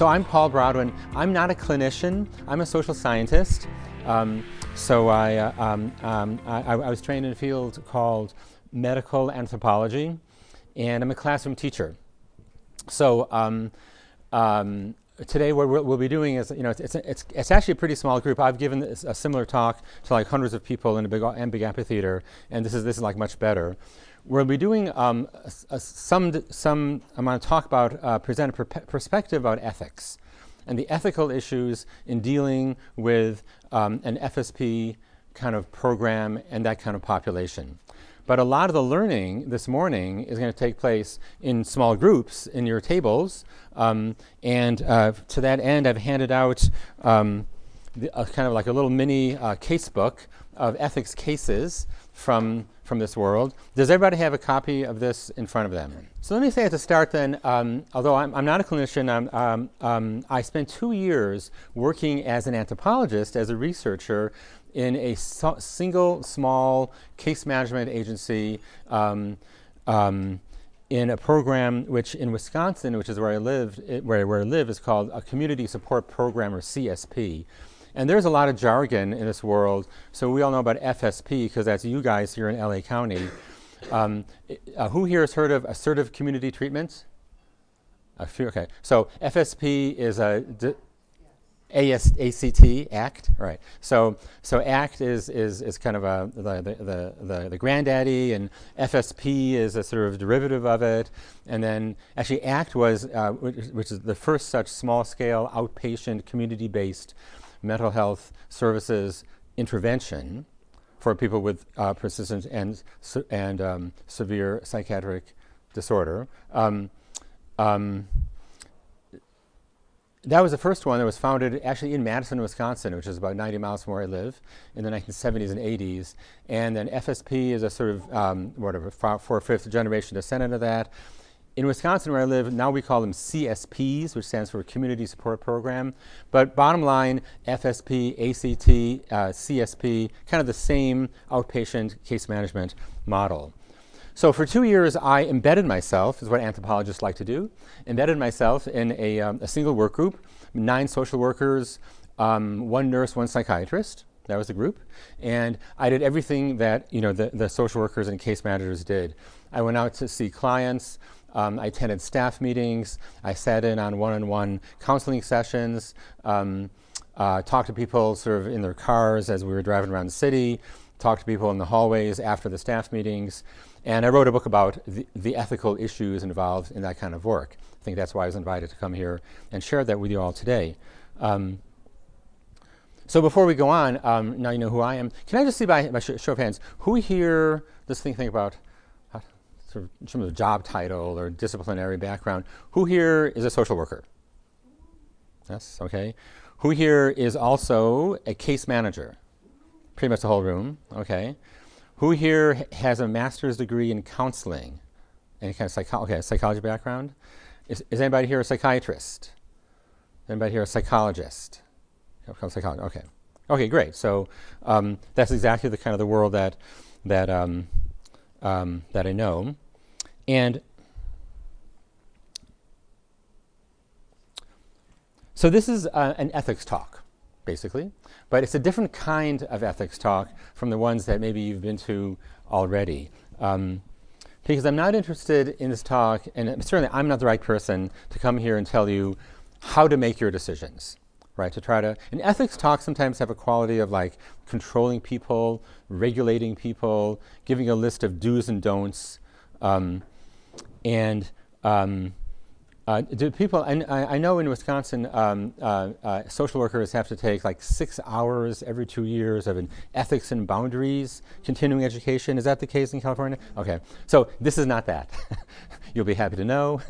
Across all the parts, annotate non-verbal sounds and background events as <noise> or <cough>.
So I'm Paul Brodwin. I'm not a clinician. I'm a social scientist. Um, so I, uh, um, um, I, I, was trained in a field called medical anthropology, and I'm a classroom teacher. So um, um, today what we'll, be doing is, you know, it's, it's, it's, actually a pretty small group. I've given a similar talk to like hundreds of people in a big, big amphitheater, and this is, this is like much better. We'll be doing um, a, a, some, some, I'm going to talk about, uh, present a per perspective about ethics and the ethical issues in dealing with um, an FSP kind of program and that kind of population. But a lot of the learning this morning is going to take place in small groups in your tables. Um, and uh, to that end, I've handed out um, the, uh, kind of like a little mini uh, case book of ethics cases from, from this world. Does everybody have a copy of this in front of them? So let me say at the start then, um, although I'm, I'm, not a clinician, um, um, I spent two years working as an anthropologist, as a researcher in a so single small case management agency um, um, in a program which in Wisconsin, which is where I lived, where, where I live, is called a Community Support Program or CSP. And there's a lot of jargon in this world. So we all know about FSP because that's you guys here in LA County. Um, uh, who here has heard of assertive community treatments? A few, okay. So FSP is a AS, ACT, ACT, right. So, so ACT is, is, is kind of a, the, the, the, the, granddaddy, and FSP is a sort of derivative of it. And then actually ACT was, uh, which, which, is the first such small-scale, outpatient, community-based mental health services intervention for people with uh, persistent and, and um, severe psychiatric disorder. Um, um, that was the first one that was founded actually in Madison, Wisconsin, which is about 90 miles from where I live, in the 1970s and 80s. And then FSP is a sort of, um, whatever, fourth or fifth generation descendant of that. In Wisconsin, where I live, now we call them CSPs, which stands for Community Support Program. But bottom line, FSP, ACT, uh, CSP, kind of the same outpatient case management model. So for two years, I embedded myself, is what anthropologists like to do, embedded myself in a, um, a single work group, nine social workers, um, one nurse, one psychiatrist. That was the group. And I did everything that you know, the, the social workers and case managers did. I went out to see clients. Um, I attended staff meetings. I sat in on one-on-one counseling sessions, um, uh, talked to people sort of in their cars as we were driving around the city, talked to people in the hallways after the staff meetings. And I wrote a book about the, the ethical issues involved in that kind of work. I think that's why I was invited to come here and share that with you all today. Um, so before we go on, um, now you know who I am. Can I just see by, by sh show of hands, who here, this thing, think about sort of in terms of job title or disciplinary background, who here is a social worker? Yes, okay. Who here is also a case manager? Pretty much the whole room, okay. Who here has a master's degree in counseling? Any kind of psycho okay, psychology background? Is, is anybody here a psychiatrist? Anybody here a psychologist? Okay. Okay, great. So um, that's exactly the kind of the world that that um, um, that I know. And so this is uh, an ethics talk, basically, but it's a different kind of ethics talk from the ones that maybe you've been to already. Um, because I'm not interested in this talk, and certainly I'm not the right person to come here and tell you how to make your decisions, right? To try to, and ethics talks sometimes have a quality of like controlling people, regulating people, giving a list of do's and don'ts. Um, and um, uh, do people, I, I, know in Wisconsin, um, uh, uh, social workers have to take like six hours every two years of an ethics and boundaries continuing education. Is that the case in California? Okay, so this is not that. <laughs> You'll be happy to know.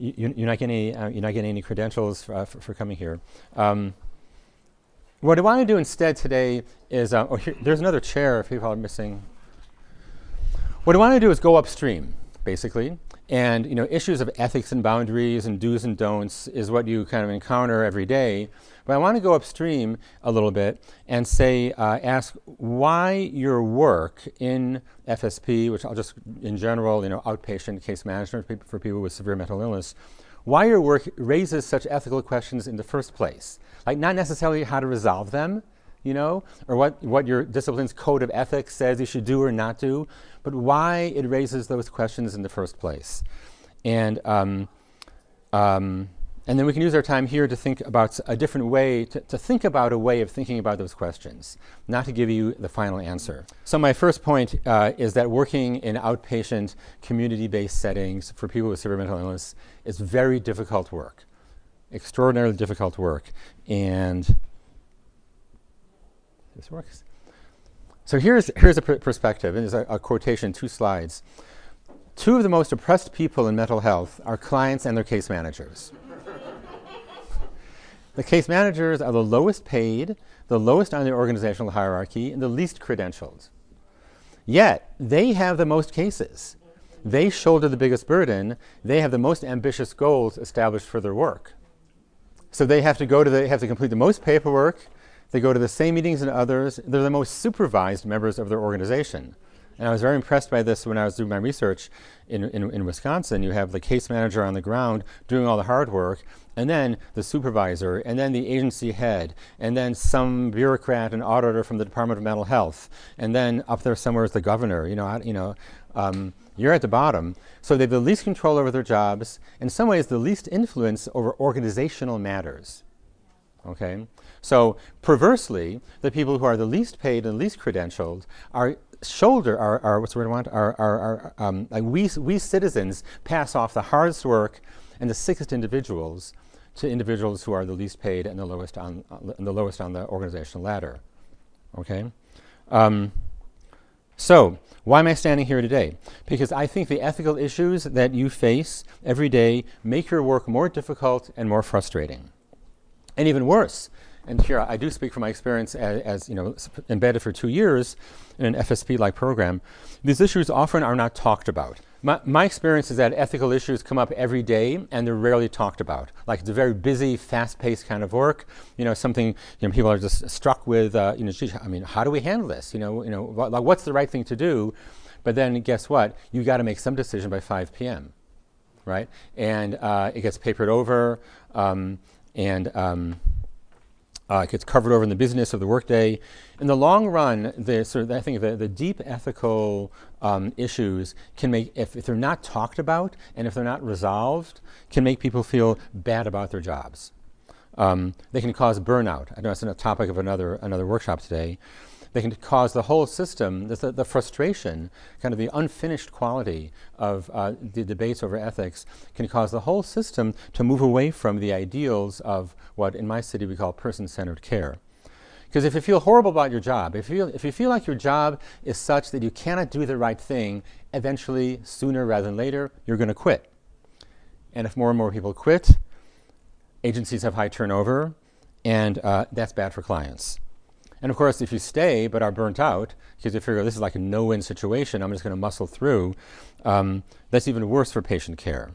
You, are not getting any, uh, you're not getting any credentials for, uh, for, for coming here. Um, what I want to do instead today is, uh, oh, here, there's another chair if people are missing. What I want to do is go upstream, basically. And you know, issues of ethics and boundaries and do's and don'ts is what you kind of encounter every day. But I want to go upstream a little bit and say, uh, ask why your work in FSP, which I'll just in general, you know, outpatient case management for people with severe mental illness, why your work raises such ethical questions in the first place. Like, not necessarily how to resolve them, you know, or what, what your discipline's code of ethics says you should do or not do, but why it raises those questions in the first place. And, um, um, and then we can use our time here to think about a different way, to, to, think about a way of thinking about those questions, not to give you the final answer. So, my first point uh, is that working in outpatient, community based settings for people with severe mental illness is very difficult work, extraordinarily difficult work. And this works. So, here's, here's a pr- perspective, and there's a, a quotation, two slides. Two of the most oppressed people in mental health are clients and their case managers. The case managers are the lowest paid, the lowest on the organizational hierarchy, and the least credentialed. Yet, they have the most cases. They shoulder the biggest burden. They have the most ambitious goals established for their work. So they have to go to the, have to complete the most paperwork. They go to the same meetings as others. They're the most supervised members of their organization. And I was very impressed by this when I was doing my research in, in, in, Wisconsin. You have the case manager on the ground doing all the hard work, and then the supervisor, and then the agency head, and then some bureaucrat and auditor from the Department of Mental Health, and then up there somewhere is the governor. You know, I, you know, um, you're at the bottom. So they have the least control over their jobs. In some ways, the least influence over organizational matters. Okay? So perversely, the people who are the least paid and least credentialed are shoulder our, our what's the word I want? Our, our, our um, like we, we citizens pass off the hardest work and the sickest individuals to individuals who are the least paid and the lowest on, uh, the lowest on the organizational ladder. Okay? Um, so, why am I standing here today? Because I think the ethical issues that you face every day make your work more difficult and more frustrating. And even worse, and here I do speak from my experience as, as you know embedded for two years in an FSP-like program. These issues often are not talked about. My, my, experience is that ethical issues come up every day and they're rarely talked about. Like it's a very busy, fast-paced kind of work. You know, something you know people are just struck with. Uh, you know, I mean, how do we handle this? You know, you know, wh- like what's the right thing to do? But then guess what? You got to make some decision by 5 p.m. Right? And uh, it gets papered over, um, and um, uh, it gets covered over in the busyness of the workday. In the long run, the sort of, I think the, the deep ethical um, issues can make, if, if they're not talked about and if they're not resolved, can make people feel bad about their jobs. Um, they can cause burnout. I know it's a topic of another, another workshop today. They can cause the whole system, the, the frustration, kind of the unfinished quality of uh, the debates over ethics, can cause the whole system to move away from the ideals of what in my city we call person centered care. Because if you feel horrible about your job, if you, feel, if you feel like your job is such that you cannot do the right thing, eventually, sooner rather than later, you're going to quit. And if more and more people quit, agencies have high turnover, and uh, that's bad for clients. And of course, if you stay but are burnt out, because you figure this is like a no win situation, I'm just going to muscle through, um, that's even worse for patient care.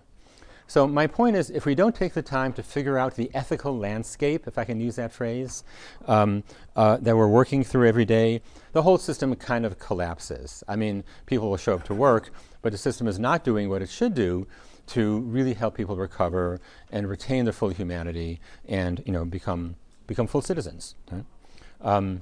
So, my point is if we don't take the time to figure out the ethical landscape, if I can use that phrase, um, uh, that we're working through every day, the whole system kind of collapses. I mean, people will show up to work, but the system is not doing what it should do to really help people recover and retain their full humanity and you know, become, become full citizens. Right? Um,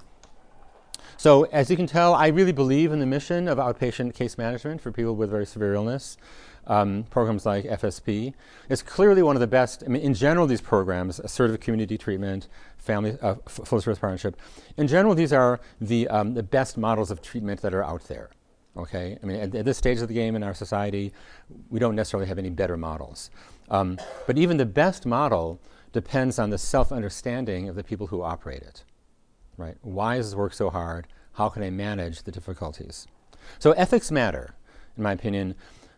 so, as you can tell, I really believe in the mission of outpatient case management for people with very severe illness. Um, programs like FSP. It's clearly one of the best. I mean, in general, these programs, assertive community treatment, family, uh, full service partnership, in general, these are the, um, the best models of treatment that are out there. Okay? I mean, at, at, this stage of the game in our society, we don't necessarily have any better models. Um, but even the best model depends on the self understanding of the people who operate it right? Why is this work so hard? How can I manage the difficulties? So ethics matter, in my opinion,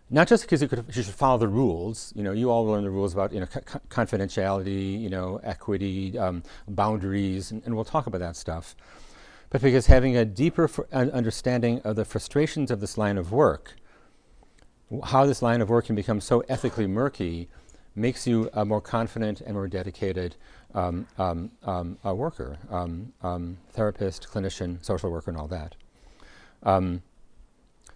not just because you, could, you should follow the rules. You know, you all learn the rules about you know co- confidentiality, you know, equity, um, boundaries, and, and, we'll talk about that stuff. But because having a deeper fr- understanding of the frustrations of this line of work, how this line of work can become so ethically murky, makes you more confident and more dedicated um, um, um, a worker, um, um, therapist, clinician, social worker, and all that.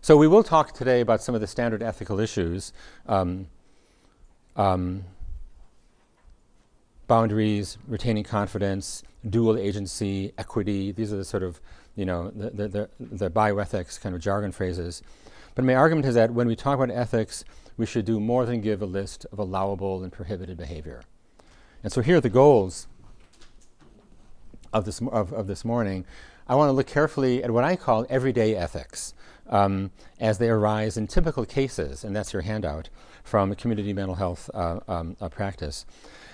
So we will talk today about some of the standard ethical issues. boundaries, retaining confidence, dual agency, equity. These are the sort of, you know, the, the, the, the bioethics kind of jargon phrases. But my argument is that when we talk about ethics, we should do more than give a list of allowable and prohibited behavior. And so here are the goals of this, of, of this morning. I want to look carefully at what I call everyday ethics um, as they arise in typical cases, and that's your handout from community mental health uh, um, uh, practice.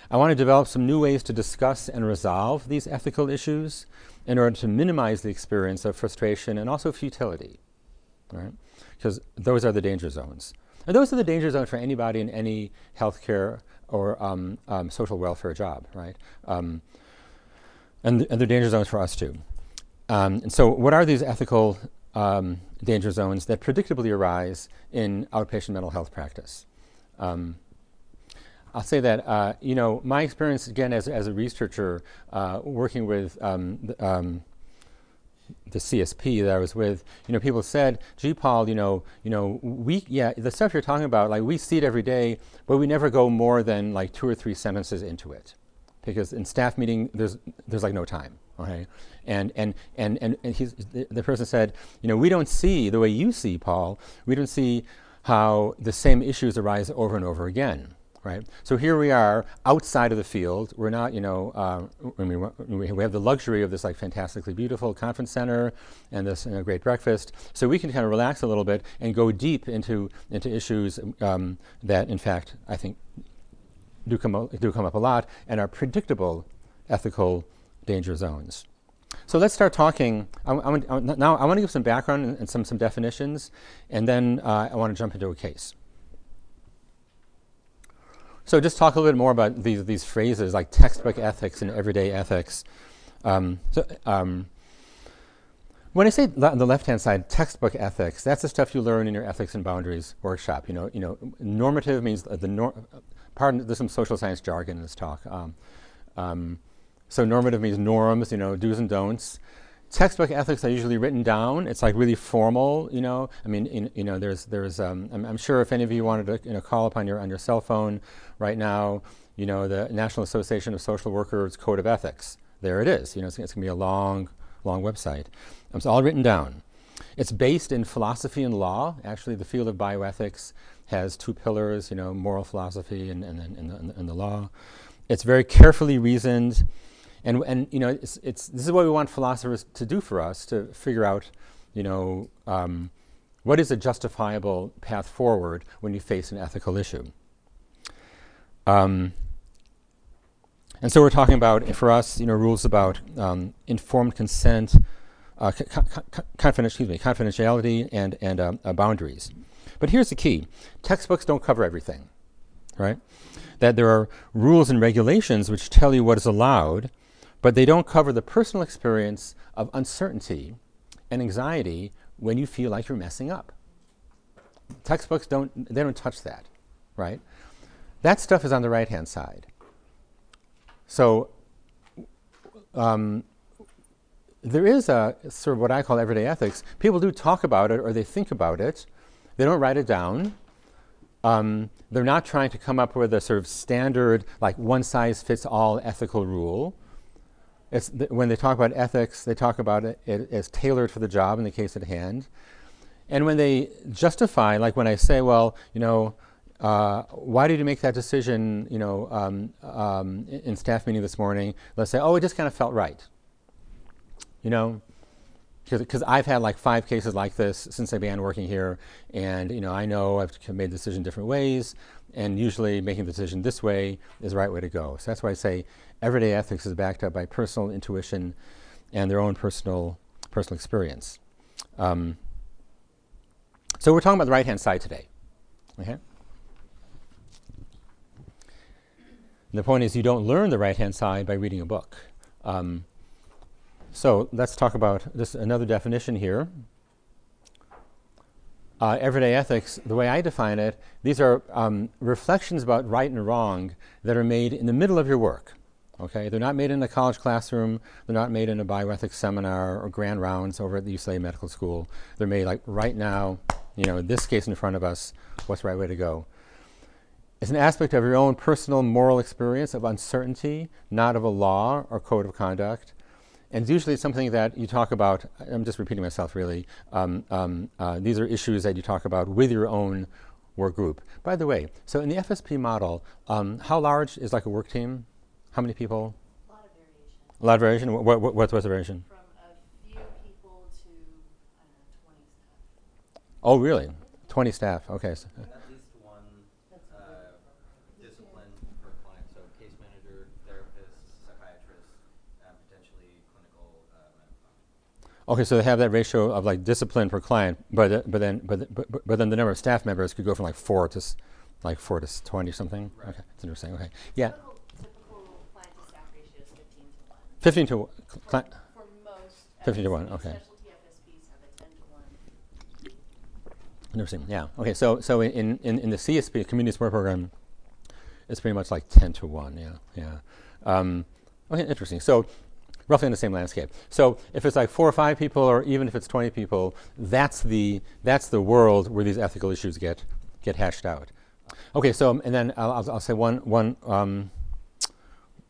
I want to develop some new ways to discuss and resolve these ethical issues in order to minimize the experience of frustration and also futility, right? Because those are the danger zones. And those are the danger zones for anybody in any healthcare or um, um, social welfare job, right? Um, and, th- and they're danger zones for us too. Um, and so, what are these ethical um, danger zones that predictably arise in outpatient mental health practice? Um, I'll say that, uh, you know, my experience, again, as, as a researcher, uh, working with um, the, CSP that I was with, you know, people said, gee, Paul, you know, you know, we, yeah, the stuff you're talking about, like, we see it every day, but we never go more than, like, two or three sentences into it. Because in staff meeting, there's, there's like, no time, okay? And, and, and, and, and he's, the, the person said, you know, we don't see the way you see, Paul, we don't see how the same issues arise over and over again right? So here we are outside of the field. We're not, you know, uh, I mean, we have the luxury of this like fantastically beautiful conference center and this great breakfast. So we can kind of relax a little bit and go deep into into issues um, that, in fact, I think do come do come up a lot and are predictable ethical danger zones. So let's start talking. I, I, now I want to give some background and, and some some definitions, and then uh, I want to jump into a case. So just talk a little bit more about these, these phrases like textbook ethics and everyday ethics. Um, so, um, when I say le- on the left-hand side, textbook ethics, that's the stuff you learn in your ethics and boundaries workshop. You know, you know, normative means the nor- pardon. There's some social science jargon in this talk. Um, um so normative means norms. You know, do's and don'ts textbook ethics are usually written down. It's like really formal, you know. I mean, in, you know, there's there's. Um, I'm, I'm, sure if any of you wanted to, you know, call up on your on your cell phone right now, you know, the National Association of Social Workers Code of Ethics. There it is. You know, it's, it's going to be a long, long website. It's all written down. It's based in philosophy and law. Actually, the field of bioethics has two pillars. You know, moral philosophy and and, and, and, the, and the law. It's very carefully reasoned. And, and you know, it's, it's, this is what we want philosophers to do for us to figure out, you know, um, what is a justifiable path forward when you face an ethical issue. Um, and so we're talking about, for us, you know, rules about um, informed consent, uh, excuse me, confidentiality, and, and um, uh, boundaries. But here's the key textbooks don't cover everything, right? That there are rules and regulations which tell you what is allowed but they don't cover the personal experience of uncertainty and anxiety when you feel like you're messing up. Textbooks don't, they don't touch that, right? That stuff is on the right hand side. So um, there is a sort of what I call everyday ethics. People do talk about it or they think about it, they don't write it down. Um, they're not trying to come up with a sort of standard, like one size fits all ethical rule th- when they talk about ethics, they talk about it, it as tailored for the job in the case at hand. And when they justify, like when I say, well, you know, uh, why did you make that decision, you know, um, um, in, staff meeting this morning? Let's say, oh, it just kind of felt right. You know, because I've had like five cases like this since I began working here, and you know I know I've made the decision different ways, and usually making the decision this way is the right way to go. So that's why I say everyday ethics is backed up by personal intuition and their own personal personal experience. Um, so we're talking about the right hand side today. Okay. the point is, you don't learn the right hand side by reading a book. Um, so let's talk about this another definition here uh, everyday ethics, the way I define it, these are um, reflections about right and wrong that are made in the middle of your work. Okay, they're not made in a college classroom. They're not made in a bioethics seminar or grand rounds over at the UCLA Medical School. They're made like right now. You know, this case in front of us. What's the right way to go? it's an aspect of your own personal moral experience of uncertainty, not of a law or code of conduct. And it's usually something that you talk about. I'm just repeating myself, really. Um, um, uh, these are issues that you talk about with your own work group. By the way, so in the FSP model, um, how large is like a work team? How many people? A lot of variation. A lot of variation. What, what, what's, what's the variation? From a few people to, I don't know, 20 staff. Oh, really? 20 staff. Okay. So, At least one uh, discipline per client, so case manager, therapist, psychiatrist, and potentially clinical uh, okay, so they have that ratio of like discipline per client, but uh, but then but, but but- but then the number of staff members could go from like four to s- like four to s- 20 something. Right. Okay, that's interesting. Okay, yeah, Typical, typical client to staff ratio is 15 to 1. 15 to cl- For, for most 15 to 1, okay. Specialty FSPs 10 to 1. Interesting. Yeah. Okay. So so in, in, in the CSP community support program, it's pretty much like ten to one. Yeah. Yeah. Um, okay. Interesting. So roughly in the same landscape. So if it's like four or five people, or even if it's twenty people, that's the that's the world where these ethical issues get get hashed out. Okay. So and then I'll, I'll, I'll say one one. Um,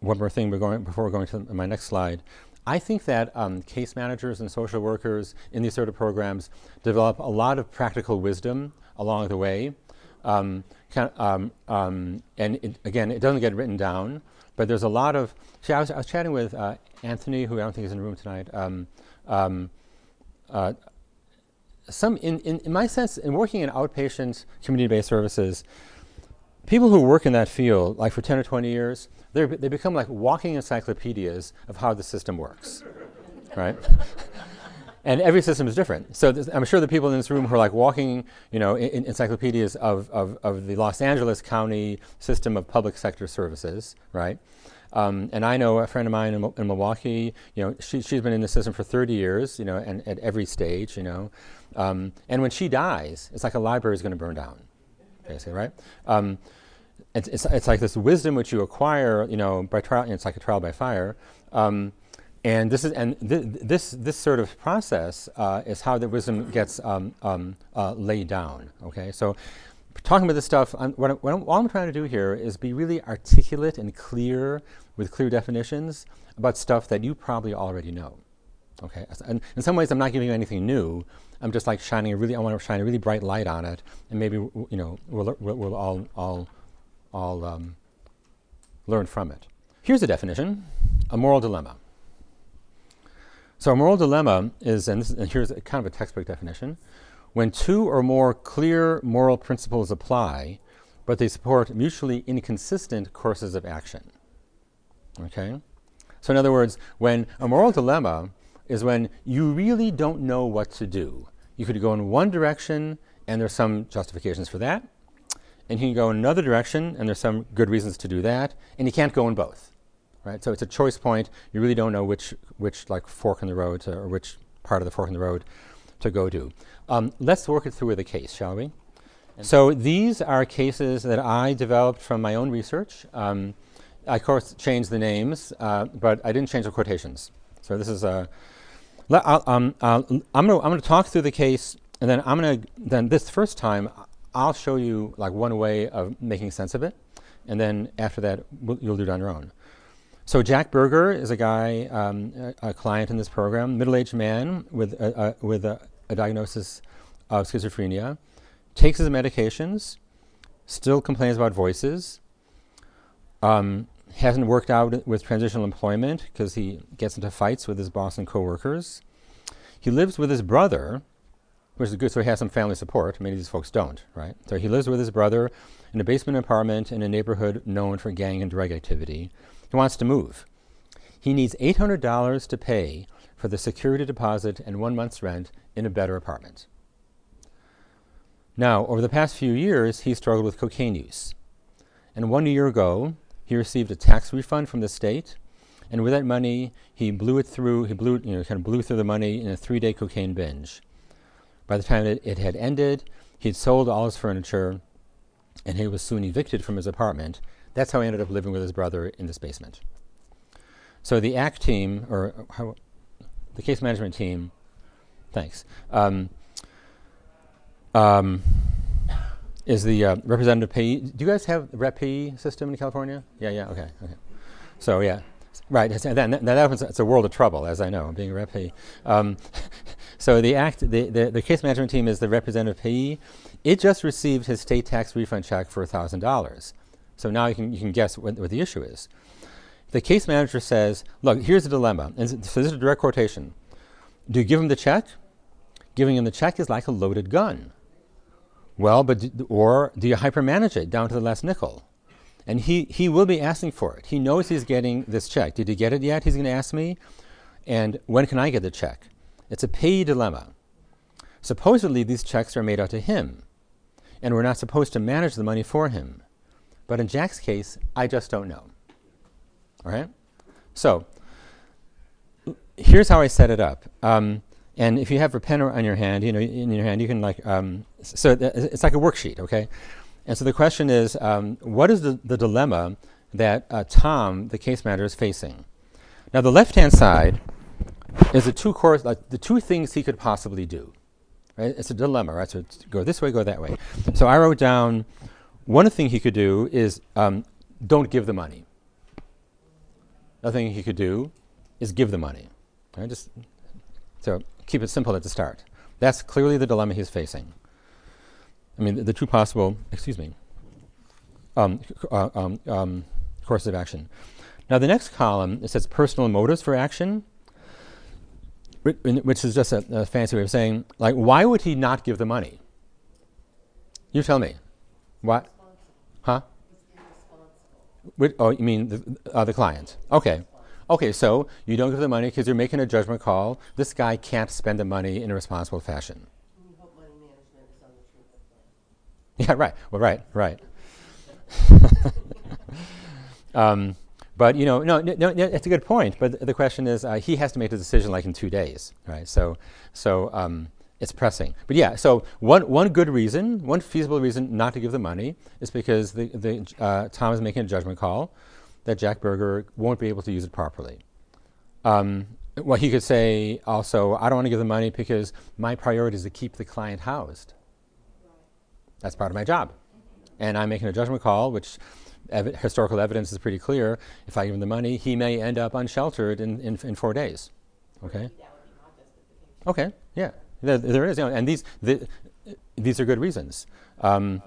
one more thing before we're going to my next slide. I think that um, case managers and social workers in these sort of programs develop a lot of practical wisdom along the way. Um, of, um, um, and it, again, it doesn't get written down, but there's a lot of. See, I was, I was chatting with uh, Anthony, who I don't think is in the room tonight. Um, um, uh, some, in, in, in my sense, in working in outpatient community-based services, people who work in that field, like for 10 or 20 years, they're, they become like walking encyclopedias of how the system works, <laughs> right? <laughs> and every system is different. So this, I'm sure the people in this room who are like walking, you know, in, in encyclopedias of, of, of the Los Angeles County system of public sector services, right? Um, and I know a friend of mine in, in Milwaukee, you know, she, she's been in the system for 30 years, you know, and at every stage, you know. Um, and when she dies, it's like a library is going to burn down, basically, right? Um, it's, it's, it's like this wisdom which you acquire, you know, by trial. It's like a trial by fire. Um, and this is and th- this this sort of process uh, is how the wisdom gets um, um, uh, laid down. Okay, so talking about this stuff, I'm, what, I, what I'm, all I'm trying to do here is be really articulate and clear with clear definitions about stuff that you probably already know. Okay, and in some ways, I'm not giving you anything new. I'm just like shining a really, I want to shine a really bright light on it, and maybe you know we'll, we'll, we'll all all all um, learn from it. Here's a definition: a moral dilemma. So, a moral dilemma is, and, this, and here's kind of a textbook definition: when two or more clear moral principles apply, but they support mutually inconsistent courses of action. Okay? So, in other words, when a moral dilemma is when you really don't know what to do. You could go in one direction, and there's some justifications for that, and you can go in another direction, and there's some good reasons to do that, and you can't go in both. Right? So it's a choice point. You really don't know which, which like fork in the road to, or which part of the fork in the road to go to. Um, let's work it through with a case, shall we? So these are cases that I developed from my own research. Um, I, of course, changed the names, uh, but I didn't change the quotations. So this is a. I'll, um, I'll, I'm going to I'm going to talk through the case, and then I'm going to then this first time I'll show you like one way of making sense of it, and then after that you'll do it on your own. So Jack Berger is a guy, um, a, a client in this program, middle-aged man with a, a, with a, a diagnosis of schizophrenia, takes his medications, still complains about voices, um, hasn't worked out with transitional employment because he gets into fights with his boss and coworkers. He lives with his brother, which is good, so he has some family support. Many of these folks don't, right? So he lives with his brother in a basement apartment in a neighborhood known for gang and drug activity. He wants to move. He needs $800 to pay for the security deposit and one month's rent in a better apartment. Now, over the past few years, he struggled with cocaine use. And one year ago, he received a tax refund from the state, and with that money, he blew it through. He blew, you know, kind of blew through the money in a three-day cocaine binge. By the time it, it had ended, he'd sold all his furniture, and he was soon evicted from his apartment. That's how he ended up living with his brother in this basement. So the ACT team, or how, the case management team, thanks, um, um, is the uh, representative payee. Do you guys have the rep system in California? Yeah, yeah, okay, okay. So yeah, right. That, that, that happens, it's a world of trouble, as I know, being a rep payee. Um, <laughs> so the act, the, the, the case management team is the representative payee. It just received his state tax refund check for thousand dollars. So now you can you can guess what, what the issue is. The case manager says, "Look, here's the dilemma." And so this is a direct quotation. Do you give him the check? Giving him the check is like a loaded gun. Well, but d- or do you hypermanage it down to the last nickel? And he, he will be asking for it. He knows he's getting this check. Did he get it yet? He's going to ask me. And when can I get the check? It's a pay dilemma. Supposedly, these checks are made out to him, and we're not supposed to manage the money for him. But in Jack's case, I just don't know. All right? So, here's how I set it up. Um, and if you have a pen on your hand, you know, in your hand, you can like, um, so th- it's like a worksheet, okay? And so the question is, um, what is the, the dilemma that uh, Tom, the case manager, is facing? Now, the left-hand side is the two course, like the two things he could possibly do. Right? It's a dilemma, right? So go this way, go that way. So I wrote down one thing he could do is um, don't give the money. Another thing he could do is give the money. Right? Just so keep it simple at the start. That's clearly the dilemma he's facing. I mean, the, the two possible, excuse me, um, uh, um, um, courses of action. Now, the next column, it says personal motives for action, which is just a, a fancy way of saying, like, why would he not give the money? You tell me. What? Huh? Which, oh, you mean the, uh, the client? Okay. Okay, so you don't give the money because you're making a judgment call. This guy can't spend the money in a responsible fashion. Yeah, right. Well, right, right. <laughs> um, but you know, no, no, no, it's a good point. But the question is, uh, he has to make the decision like in two days, right? So, so um, it's pressing. But yeah, so one one good reason, one feasible reason not to give the money is because the the uh, Tom is making a judgment call that Jack Berger won't be able to use it properly. Um, well, he could say also, I don't want to give the money because my priority is to keep the client housed. That's part of my job. And I'm making a judgment call, which ev- historical evidence is pretty clear. If I give him the money, he may end up unsheltered in, in, in four days. Okay? Okay, yeah. There, there is, you know, and these, the, these are good reasons. Um,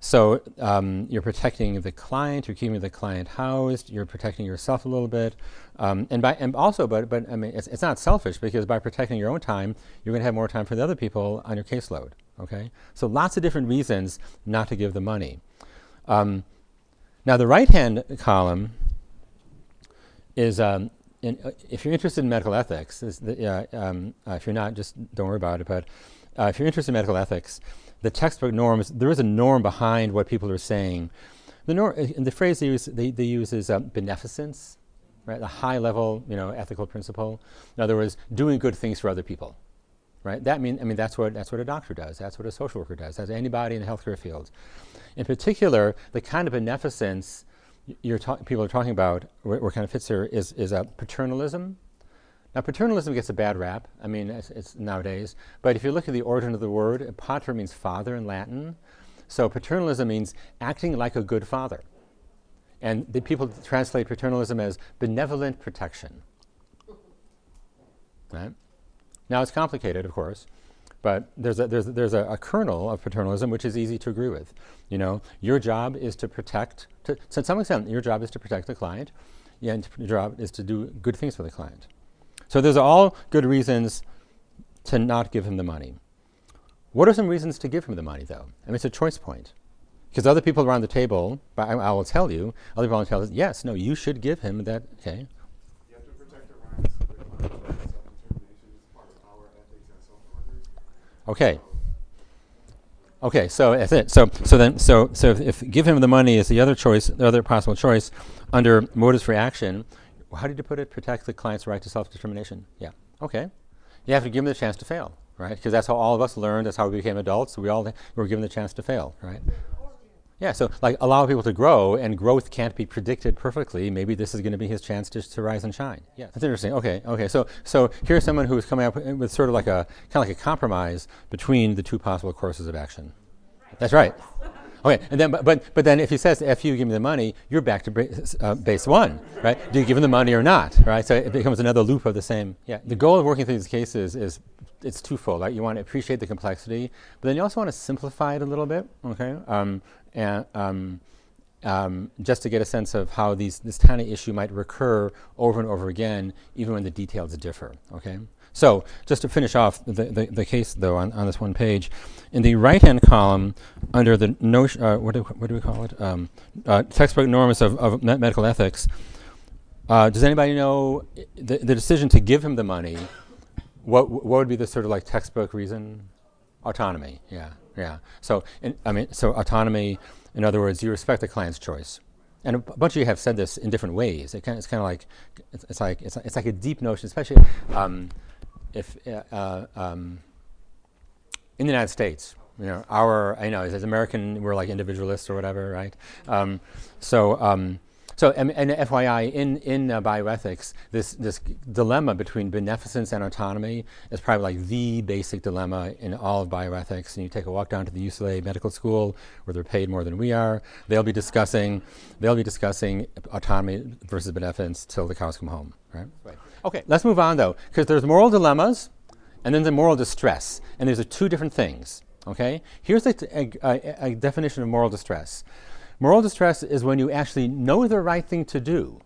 so um, you're protecting the client, you're keeping the client housed, you're protecting yourself a little bit, um, and by and also, but but I mean, it's, it's not selfish because by protecting your own time, you're going to have more time for the other people on your caseload. Okay, so lots of different reasons not to give the money. Um, now the right-hand column is. Um, in, uh, if you're interested in medical ethics, the, uh, um, uh, if you're not, just don't worry about it. But uh, if you're interested in medical ethics, the textbook norms, there is a norm behind what people are saying. The, norm, uh, the phrase they use, they, they use is uh, beneficence, right? A high level, you know, ethical principle. In other words, doing good things for other people, right? That mean, I mean, that's what, that's what a doctor does. That's what a social worker does. That's anybody in the healthcare field. In particular, the kind of beneficence ta- people are talking about, where, where kind of fits here, is, is a paternalism, now, paternalism gets a bad rap, I mean, it's, it's, nowadays, but if you look at the origin of the word, pater means father in Latin. So paternalism means acting like a good father. And the people translate paternalism as benevolent protection. Right? Now, it's complicated, of course, but there's, a, there's, there's a, a, kernel of paternalism which is easy to agree with. You know, your job is to protect, to, to some extent, your job is to protect the client, and your job is to do good things for the client. So those are all good reasons to not give him the money. What are some reasons to give him the money, though? I mean, it's a choice point. Because other people around the table, I, I will tell you, other people will tell us, yes, no, you should give him that. Okay. You have to protect the rights of the client self-determination is part of our ethics as social workers. Okay. Okay, so that's it. So, so then, so, so if, if give him the money is the other choice, the other possible choice under motives for action, how did you put it? Protect the client's right to self-determination. Yeah. Okay. You have to give them the chance to fail, right? Because that's how all of us learned. That's how we became adults. We all we were given the chance to fail, right? Yeah. So, like, allow people to grow, and growth can't be predicted perfectly. Maybe this is going to be his chance to, to rise and shine. Yeah. That's interesting. Okay. Okay. So, so here's someone who's coming up with sort of like a kind of like a compromise between the two possible courses of action. That's right. Okay, and then but, but but then if he says F you, give me the money, you're back to base, uh, base one, right? Do you give him the money or not, right? So it becomes another loop of the same. Yeah. The goal of working through these cases is it's twofold. Right? You want to appreciate the complexity, but then you also want to simplify it a little bit. Okay. Um, and um, um, just to get a sense of how these this tiny issue might recur over and over again, even when the details differ. Okay. So, just to finish off the, the, the case, though, on, on this one page, in the right hand column, under the notion, uh, what, do, what do we call it? Um, uh, textbook norms of, of medical ethics. Uh, does anybody know the, the decision to give him the money? What, what would be the sort of like textbook reason? Autonomy, yeah, yeah. So, in, I mean, so autonomy, in other words, you respect the client's choice and a bunch of you have said this in different ways. It kind of, it's kind of like it's, it's, like it's, it's like a deep notion, especially um, if uh, uh, um, in the United States, you know, our, I know, as American, we're like individualists or whatever, right? Um, so, um, so, and, and, FYI, in, in uh, bioethics, this, this dilemma between beneficence and autonomy is probably like the basic dilemma in all of bioethics. And you take a walk down to the UCLA Medical School, where they're paid more than we are. They'll be discussing, they'll be discussing autonomy versus beneficence till the cows come home, right? right. Okay, let's move on though, because there's moral dilemmas and then the moral distress. And these are two different things. Okay? Here's a, a, a, a definition of moral distress. Moral distress is when you actually know the right thing to do,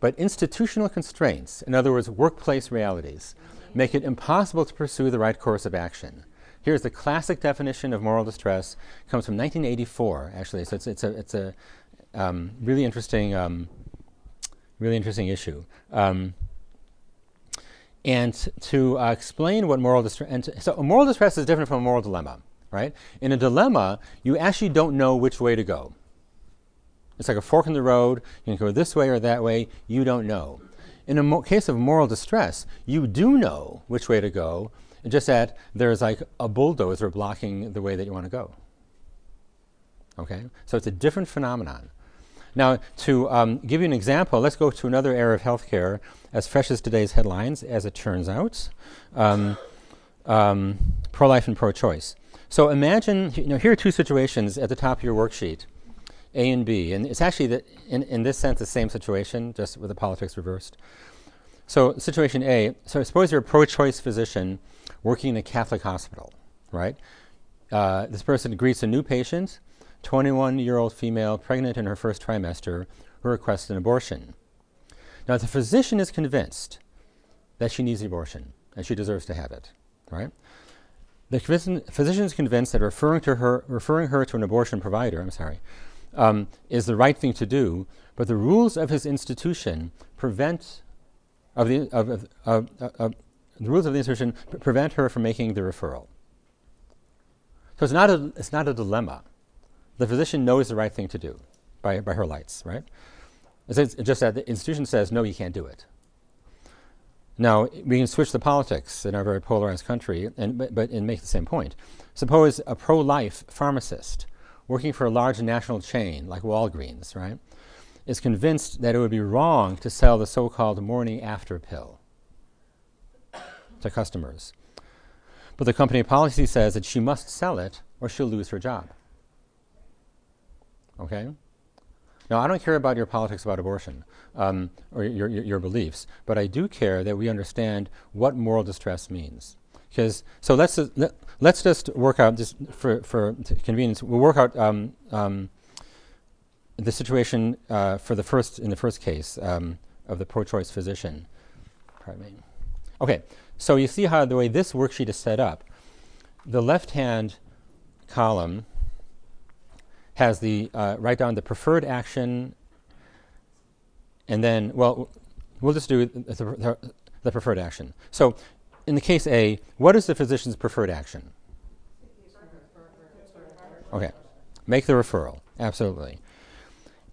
but institutional constraints, in other words, workplace realities, make it impossible to pursue the right course of action. Here's the classic definition of moral distress. It comes from 1984, actually. So it's, it's a, it's a um, really interesting, um, really interesting issue. Um, and to uh, explain what moral distress, so moral distress is different from a moral dilemma, right? In a dilemma, you actually don't know which way to go. It's like a fork in the road. You can go this way or that way. You don't know. In a mo- case of moral distress, you do know which way to go, just that there's like a bulldozer blocking the way that you want to go. Okay? So it's a different phenomenon. Now, to um, give you an example, let's go to another area of healthcare, as fresh as today's headlines, as it turns out um, um, pro life and pro choice. So imagine, you know, here are two situations at the top of your worksheet A and B. And it's actually, the, in, in this sense, the same situation, just with the politics reversed. So, situation A so suppose you're a pro choice physician working in a Catholic hospital, right? Uh, this person greets a new patient 21 year old female pregnant in her first trimester who requests an abortion. Now, the physician is convinced that she needs an abortion and she deserves to have it, right? The physician is convinced that referring, to her, referring her to an abortion provider, I'm sorry, um, is the right thing to do, but the rules of his institution prevent of the, of, of, of, the rules of the institution prevent her from making the referral. So it's not a, it's not a dilemma the physician knows the right thing to do by, by her lights, right? It's just that the institution says, no, you can't do it. Now, we can switch the politics in our very polarized country, and, but, but and make the same point. Suppose a pro life pharmacist working for a large national chain like Walgreens, right, is convinced that it would be wrong to sell the so called morning after pill to customers. But the company policy says that she must sell it or she'll lose her job. Okay? Now, I don't care about your politics about abortion um, or your, your, your, beliefs, but I do care that we understand what moral distress means. Because so let's just, let, us just work out just for for convenience. We'll work out um, um, the situation uh, for the first in the first case um, of the pro-choice physician. Pardon. Okay, so you see how the way this worksheet is set up. The left-hand column has the uh, write down the preferred action, and then well, we'll just do the, the, the preferred action. So, in the case A, what is the physician's preferred action? Okay, make the referral. Absolutely.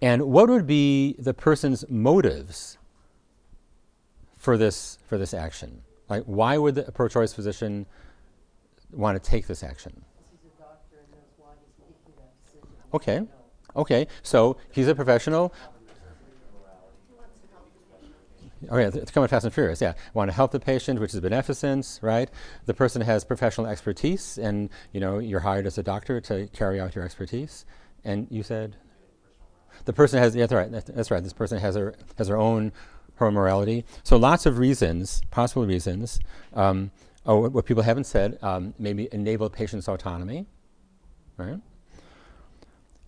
And what would be the person's motives for this for this action? Like, why would the pro-choice physician want to take this action? Okay. Okay. So he's a professional. Oh yeah, it's coming fast and furious. Yeah, want to help the patient, which is beneficence, right? The person has professional expertise, and you know you're hired as a doctor to carry out your expertise. And you said the person has. Yeah, that's right. That's, right. This person has her has her own her morality. So lots of reasons, possible reasons. Um, oh, what, what people haven't said, um, maybe enable patient's autonomy, right?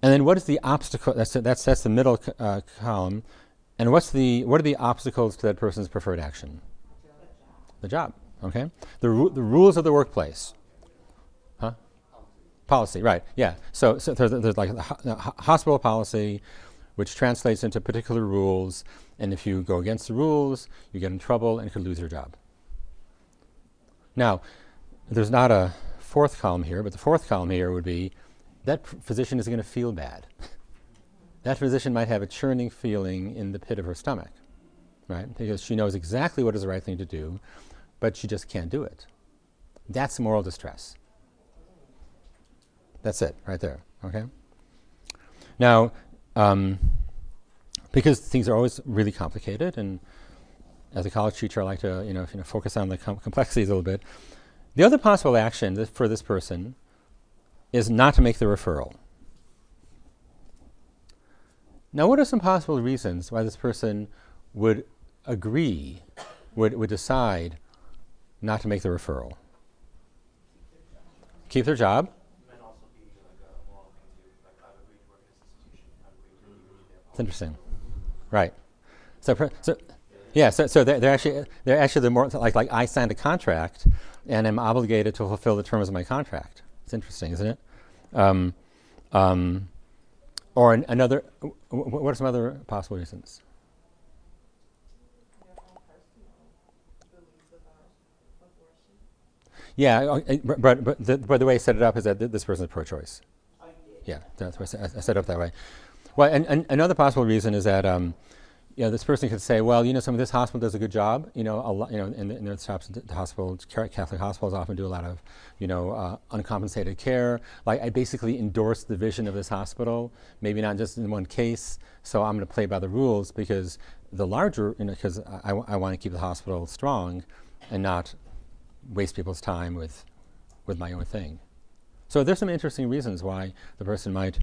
And then what is the obstacle? That's that's that's the middle uh, column. And what's the what are the obstacles to that person's preferred action? The job. Okay. The ru- the rules of the workplace. Huh? Policy. Right. Yeah. So so there's, there's like the ho- hospital policy, which translates into particular rules, and if you go against the rules, you get in trouble and could lose your job. Now, there's not a fourth column here, but the fourth column here would be that physician is going to feel bad. <laughs> that physician might have a churning feeling in the pit of her stomach, right? Because she knows exactly what is the right thing to do, but she just can't do it. That's moral distress. That's it, right there, okay? Now, um, because things are always really complicated, and as a college teacher, I like to you know, you know focus on the com- complexities a little bit. The other possible action for this person is not to make the referral. Now, what are some possible reasons why this person would agree, would, would decide not to make the referral? Keep their job. It's interesting, right? So, so yeah, so, so they're, they're actually they're actually the more like like I signed a contract and am obligated to fulfill the terms of my contract. It's interesting, isn't it? Um, um, or an, another, what are some other possible reasons? Yeah, but, but, the, but the way I set it up is that this person is pro-choice. Yeah, that's why I set it up that way. Well, and, and another possible reason is that um, you know, this person could say, well, you know, some of this hospital does a good job. You know, a lot, you know, in the, in the hospitals, Catholic hospitals often do a lot of, you know, uh, uncompensated care. Like, I basically endorse the vision of this hospital, maybe not just in one case. So I'm going to play by the rules because the larger, you know, because I, I, I want to keep the hospital strong and not waste people's time with, with my own thing. So there's some interesting reasons why the person might,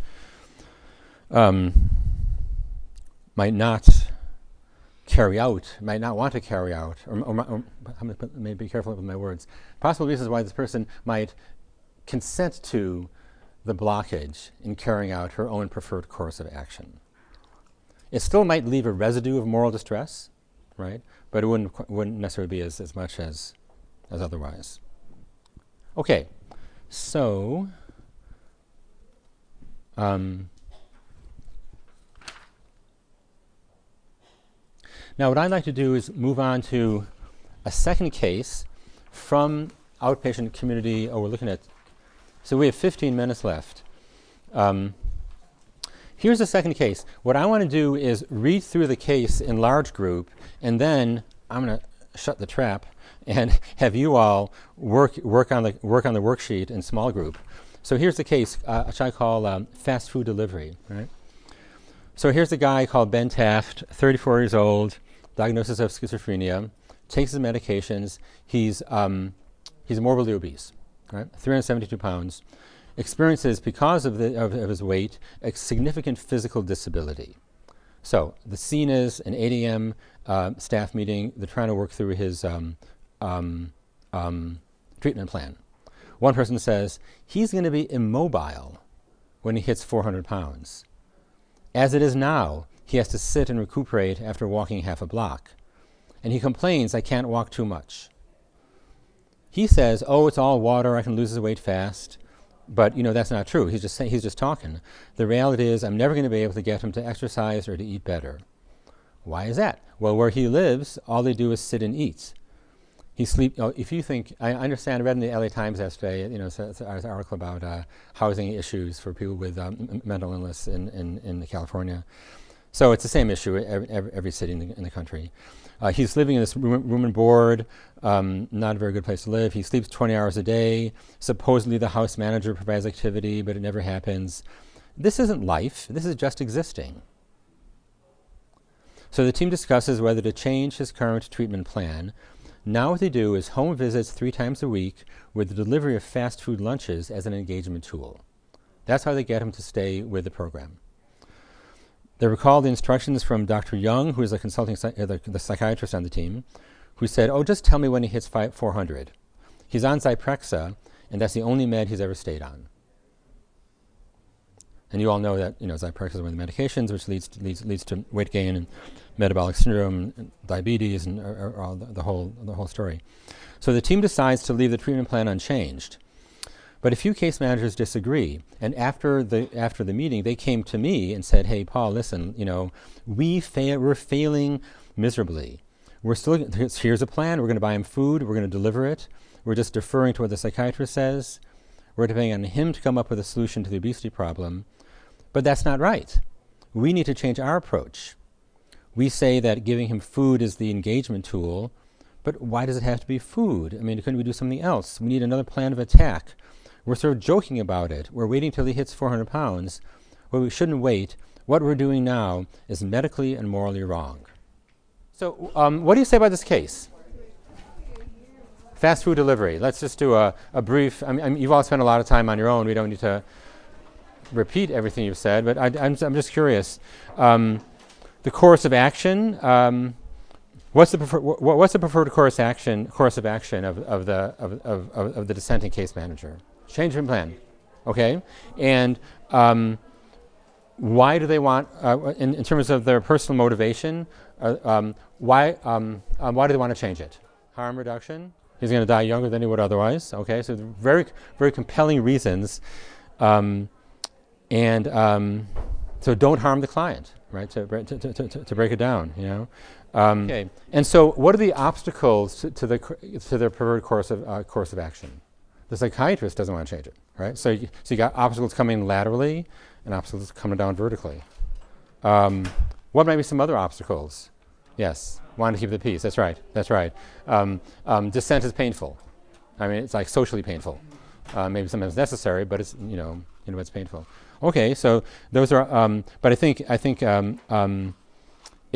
um, might not carry out, might not want to carry out, or, or, or I'm going to be careful with my words. Possible reasons why this person might consent to the blockage in carrying out her own preferred course of action. It still might leave a residue of moral distress, right? But it wouldn't, wouldn't necessarily be as, as much as, as otherwise. Okay, so um, Now, what I'd like to do is move on to a second case from outpatient community. Oh, we're looking at, so we have 15 minutes left. Um, here's the second case. What I want to do is read through the case in large group, and then I'm going to shut the trap and <laughs> have you all work, work, on, the, work on the worksheet in small group. So here's the case, uh, which I call um, fast food delivery, right? So here's a guy called Ben Taft, 34 years old diagnosis of schizophrenia, takes his medications. He's, um, he's morbidly obese, right? 372 pounds. Experiences, because of, the, of, of his weight, a significant physical disability. So the scene is an 8 a.m. Uh, staff meeting. They're trying to work through his um, um, um, treatment plan. One person says he's going to be immobile when he hits 400 pounds. As it is now, he has to sit and recuperate after walking half a block. And he complains, I can't walk too much. He says, Oh, it's all water, I can lose his weight fast. But you know that's not true. He's just he's just talking. The reality is, I'm never going to be able to get him to exercise or to eat better. Why is that? Well, where he lives, all they do is sit and eat. He sleep. Oh, if you think, I understand. I read in the LA Times yesterday, you know, it's, it's an article about uh, housing issues for people with um, mental illness in, in, in California. So it's the same issue every, every, city in the, in the country. Uh, he's living in this room, room and board, um, not a very good place to live. He sleeps 20 hours a day. Supposedly the house manager provides activity, but it never happens. This isn't life, this is just existing. So the team discusses whether to change his current treatment plan. Now, what they do is home visits three times a week with the delivery of fast food lunches as an engagement tool. That's how they get him to stay with the program. They recall the instructions from Dr. Young, who is a consulting psych- uh, the, the, psychiatrist on the team, who said, "Oh, just tell me when he hits five, 400." He's on Zyprexa, and that's the only med he's ever stayed on. And you all know that you know Zyprexa is one of the medications which leads to, leads, leads to weight gain and metabolic syndrome, and diabetes, and or, or the, the, whole the whole story. So the team decides to leave the treatment plan unchanged. But a few case managers disagree, and after the after the meeting, they came to me and said, "Hey, Paul, listen, you know, we fa- we're failing miserably. We're still here's a plan. We're going to buy him food. We're going to deliver it. We're just deferring to what the psychiatrist says. We're depending on him to come up with a solution to the obesity problem. But that's not right. We need to change our approach. We say that giving him food is the engagement tool, but why does it have to be food? I mean, couldn't we do something else? We need another plan of attack." We're sort of joking about it. We're waiting till he hits 400 pounds. Well, we shouldn't wait. What we're doing now is medically and morally wrong. So, um, what do you say about this case? Fast food delivery. Let's just do a, a brief. I mean, I mean, you've all spent a lot of time on your own. We don't need to repeat everything you've said, but I, am just curious. Um, the course of action. Um, what's the prefer- wh- what's the preferred course action course of action of, of the of, of, of the dissenting case manager? Change in plan. Okay? And um, why do they want, uh, in, in, terms of their personal motivation, uh, um, why, um, um why do they want to change it? Harm reduction? He's going to die younger than he would otherwise. Okay? So very, very compelling reasons. Um, and um, so don't harm the client, right? To, to, to, to, to break it down, you know? Um, okay. And so, what are the obstacles to, to the to their preferred course of uh, course of action? The psychiatrist doesn't want to change it, right? So, you, so you got obstacles coming laterally and obstacles coming down vertically. Um, what might be some other obstacles? Yes, want to keep the peace. That's right. That's right. Um, um, dissent is painful. I mean, it's like socially painful. Uh, maybe sometimes necessary, but it's you know, you know, it's painful. Okay, so those are. Um, but I think I think um, um,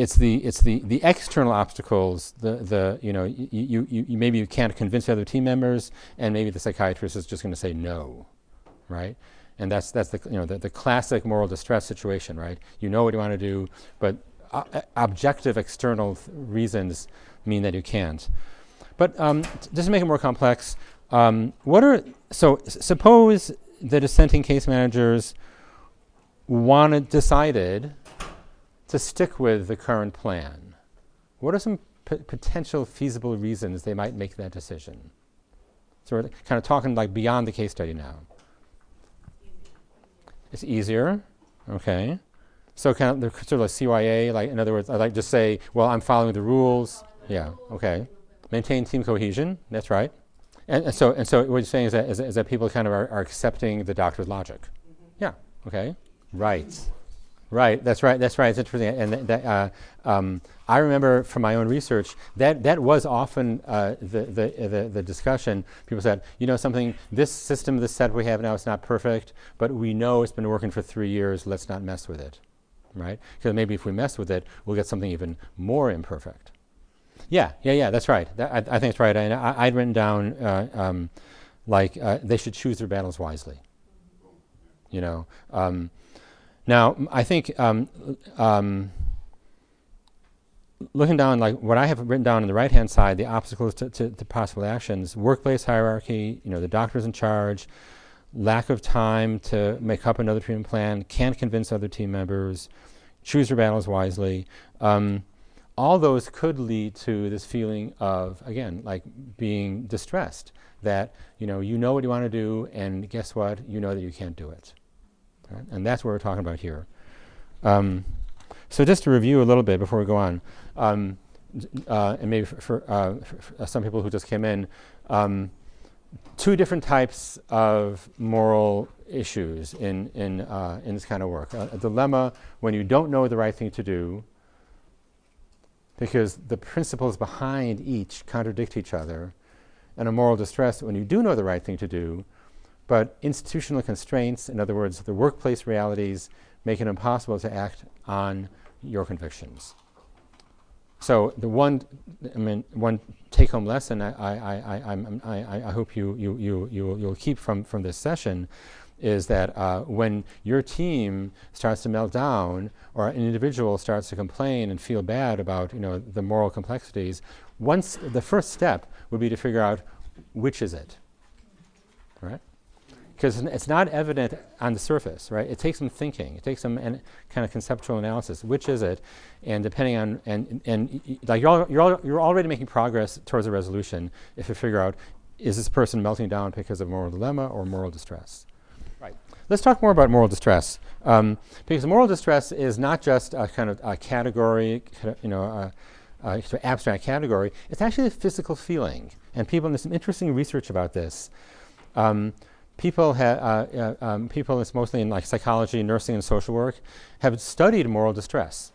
it's the it's the the external obstacles the the you know you, you, you maybe you can't convince the other team members and maybe the psychiatrist is just going to say no right? And that's that's the you know the, the classic moral distress situation right? You know what you want to do but uh, objective external reasons mean that you can't. But um, just to make it more complex um, what are so suppose the dissenting case managers wanted decided to stick with the current plan? What are some p- potential feasible reasons they might make that decision? So we're kind of talking like beyond the case study now. It's easier, okay. So kind of the sort of like CYA, like in other words, I like just say, well, I'm following the rules. Yeah, okay. Maintain team cohesion. That's right. And, and so and so what you're saying is that is, is that people kind of are, are accepting the doctor's logic. Mm-hmm. Yeah. Okay. Right. Right, that's right, that's right. It's interesting. And th- uh, um, I remember from my own research that that was often uh, the, the, the, the, discussion. People said, you know, something, this system, this set we have now is not perfect, but we know it's been working for three years, let's not mess with it. Right? Because maybe if we mess with it, we'll get something even more imperfect. Yeah, yeah, yeah, that's right. That, I, I, think it's right. And I, would written down, uh, um, like, uh, they should choose their battles wisely. You know, um, now, I think um, um, looking down, like what I have written down on the right-hand side, the obstacles to, to, to, possible actions: workplace hierarchy. You know, the doctor's in charge. Lack of time to make up another treatment plan. Can't convince other team members. Choose your battles wisely. Um, all those could lead to this feeling of, again, like being distressed. That you know, you know what you want to do, and guess what? You know that you can't do it. Right? And that's what we're talking about here. Um, so just to review a little bit before we go on, um, uh, and maybe for, for, uh, for, some people who just came in, um, two different types of moral issues in, in, uh, in this kind of work. a dilemma when you don't know the right thing to do, because the principles behind each contradict each other, and a moral distress when you do know the right thing to do, but institutional constraints, in other words, the workplace realities, make it impossible to act on your convictions. so the one, I mean, one take-home lesson I, I, I, I hope you, you, you, you, you'll keep from, from this session is that uh, when your team starts to melt down or an individual starts to complain and feel bad about you know, the moral complexities, once the first step would be to figure out which is it, right? Because it's not evident on the surface, right? It takes some thinking. It takes some an, kind of conceptual analysis. Which is it? And depending on and and y- like you're al- you're al- you're already making progress towards a resolution if you figure out is this person melting down because of moral dilemma or moral distress. Right. Let's talk more about moral distress um, because moral distress is not just a kind of a category, you know. A, uh, sort of abstract category, it's actually a physical feeling. And people, and there's some interesting research about this. Um, people, ha- uh, uh, um, people, it's mostly in like psychology, nursing, and social work, have studied moral distress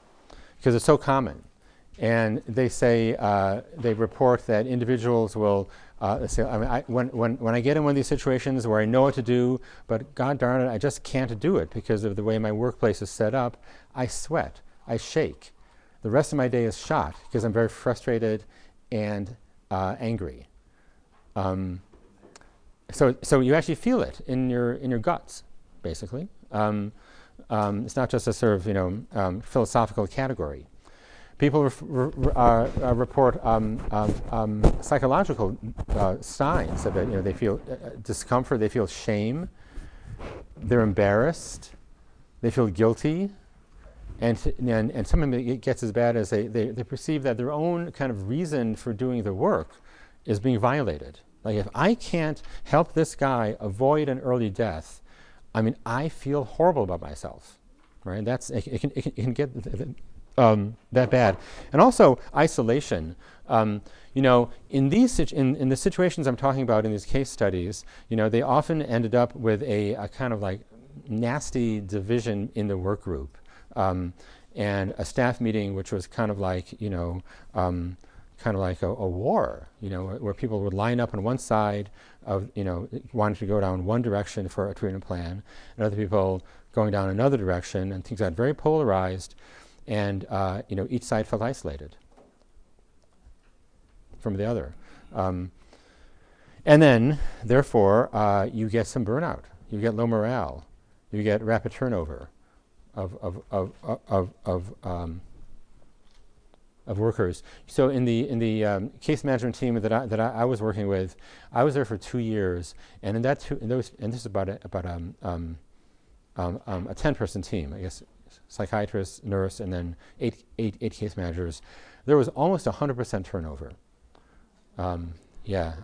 because it's so common. And they say, uh, they report that individuals will uh, say, I mean, I, when, when, when I get in one of these situations where I know what to do, but God darn it, I just can't do it because of the way my workplace is set up, I sweat, I shake. The rest of my day is shot because I'm very frustrated and uh, angry. Um, so, so you actually feel it in your in your guts, basically. Um, um, it's not just a sort of you know um, philosophical category. People ref- re- uh, uh, report um, um, psychological uh, signs of it. You know, they feel uh, uh, discomfort, they feel shame, they're embarrassed, they feel guilty, and, and, and sometimes it gets as bad as they, they, they perceive that their own kind of reason for doing the work is being violated. Like, if I can't help this guy avoid an early death, I mean, I feel horrible about myself, right? That's, it, it can, it, can, it can get um, that bad. And also, isolation. Um, you know, in these in, in the situations I'm talking about in these case studies, you know, they often ended up with a, a kind of like nasty division in the work group um, and a staff meeting which was kind of like you know um, kind of like a, a, war you know where, where, people would line up on one side of you know wanting to go down one direction for a treatment plan and other people going down another direction and things got very polarized and uh, you know each side felt isolated from the other. Um, and then therefore uh, you get some burnout. You get low morale. You get rapid turnover of, of, of, of, of, um, of workers. So in the, in the um, case management team that, I, that I, I, was working with, I was there for two years, and in that two, in those, and this is about a, about um, um, um, um a 10-person team, I guess, psychiatrist, nurse, and then eight, eight, eight case managers. There was almost 100% turnover. Um, yeah,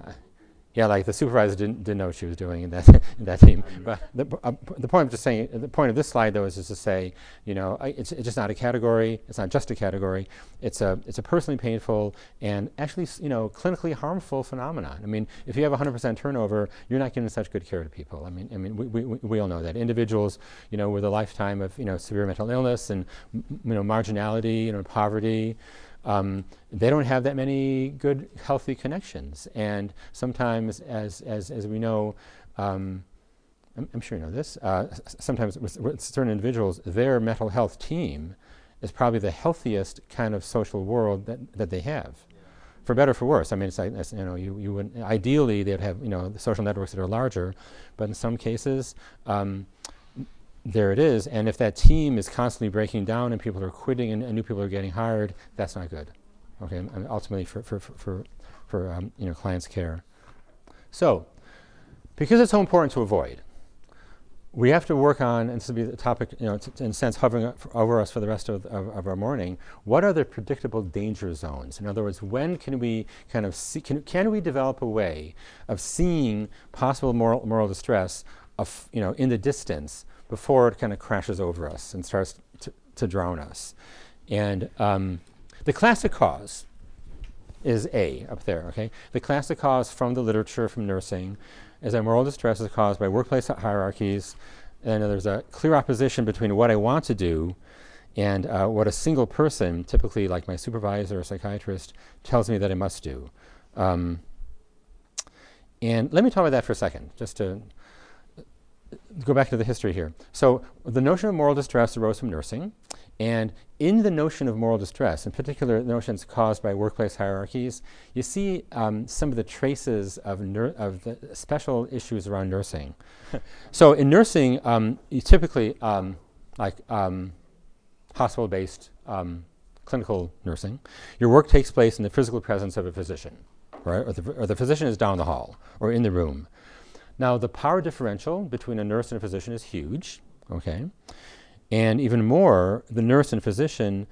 yeah, like the supervisor didn't, didn't know what she was doing in that <laughs> in that team. But the, uh, the point of just saying, the point of this slide though is just to say, you know, I, it's, it's just not a category. It's not just a category. It's a it's a personally painful and actually you know clinically harmful phenomenon. I mean, if you have 100% turnover, you're not giving such good care to people. I mean, I mean, we, we, we all know that individuals, you know, with a lifetime of you know severe mental illness and you know marginality, you know, poverty. Um, they don't have that many good, healthy connections. And sometimes, as, as, as we know, um, I'm, I'm, sure you know this, uh, sometimes with, with, certain individuals, their mental health team is probably the healthiest kind of social world that, that they have. Yeah. For better or for worse. I mean, it's like, it's, you know, you, you would, ideally they'd have, you know, the social networks that are larger, but in some cases, um, there it is. And if that team is constantly breaking down and people are quitting and, and new people are getting hired, that's not good. Okay, and ultimately for, for, for, for, for um, you know, clients' care. So, because it's so important to avoid, we have to work on, and this will be the topic, you know, in a sense, hovering over us for the rest of, of, of, our morning. What are the predictable danger zones? In other words, when can we kind of see, can, can we develop a way of seeing possible moral, moral distress of, you know, in the distance before it kind of crashes over us and starts to, to drown us. And um, the classic cause is A up there, okay? The classic cause from the literature, from nursing, is that moral distress is caused by workplace hierarchies, and there's a clear opposition between what I want to do and uh, what a single person, typically like my supervisor or psychiatrist, tells me that I must do. Um, and let me talk about that for a second, just to go back to the history here. So the notion of moral distress arose from nursing, and in the notion of moral distress, in particular notions caused by workplace hierarchies, you see um, some of the traces of, of the special issues around nursing. <laughs> so in nursing, um, you typically um, like um, hospital-based um, clinical nursing, your work takes place in the physical presence of a physician, right? Or the, or the physician is down the hall or in the room. Now, the power differential between a nurse and a physician is huge, okay? And even more, the nurse and physician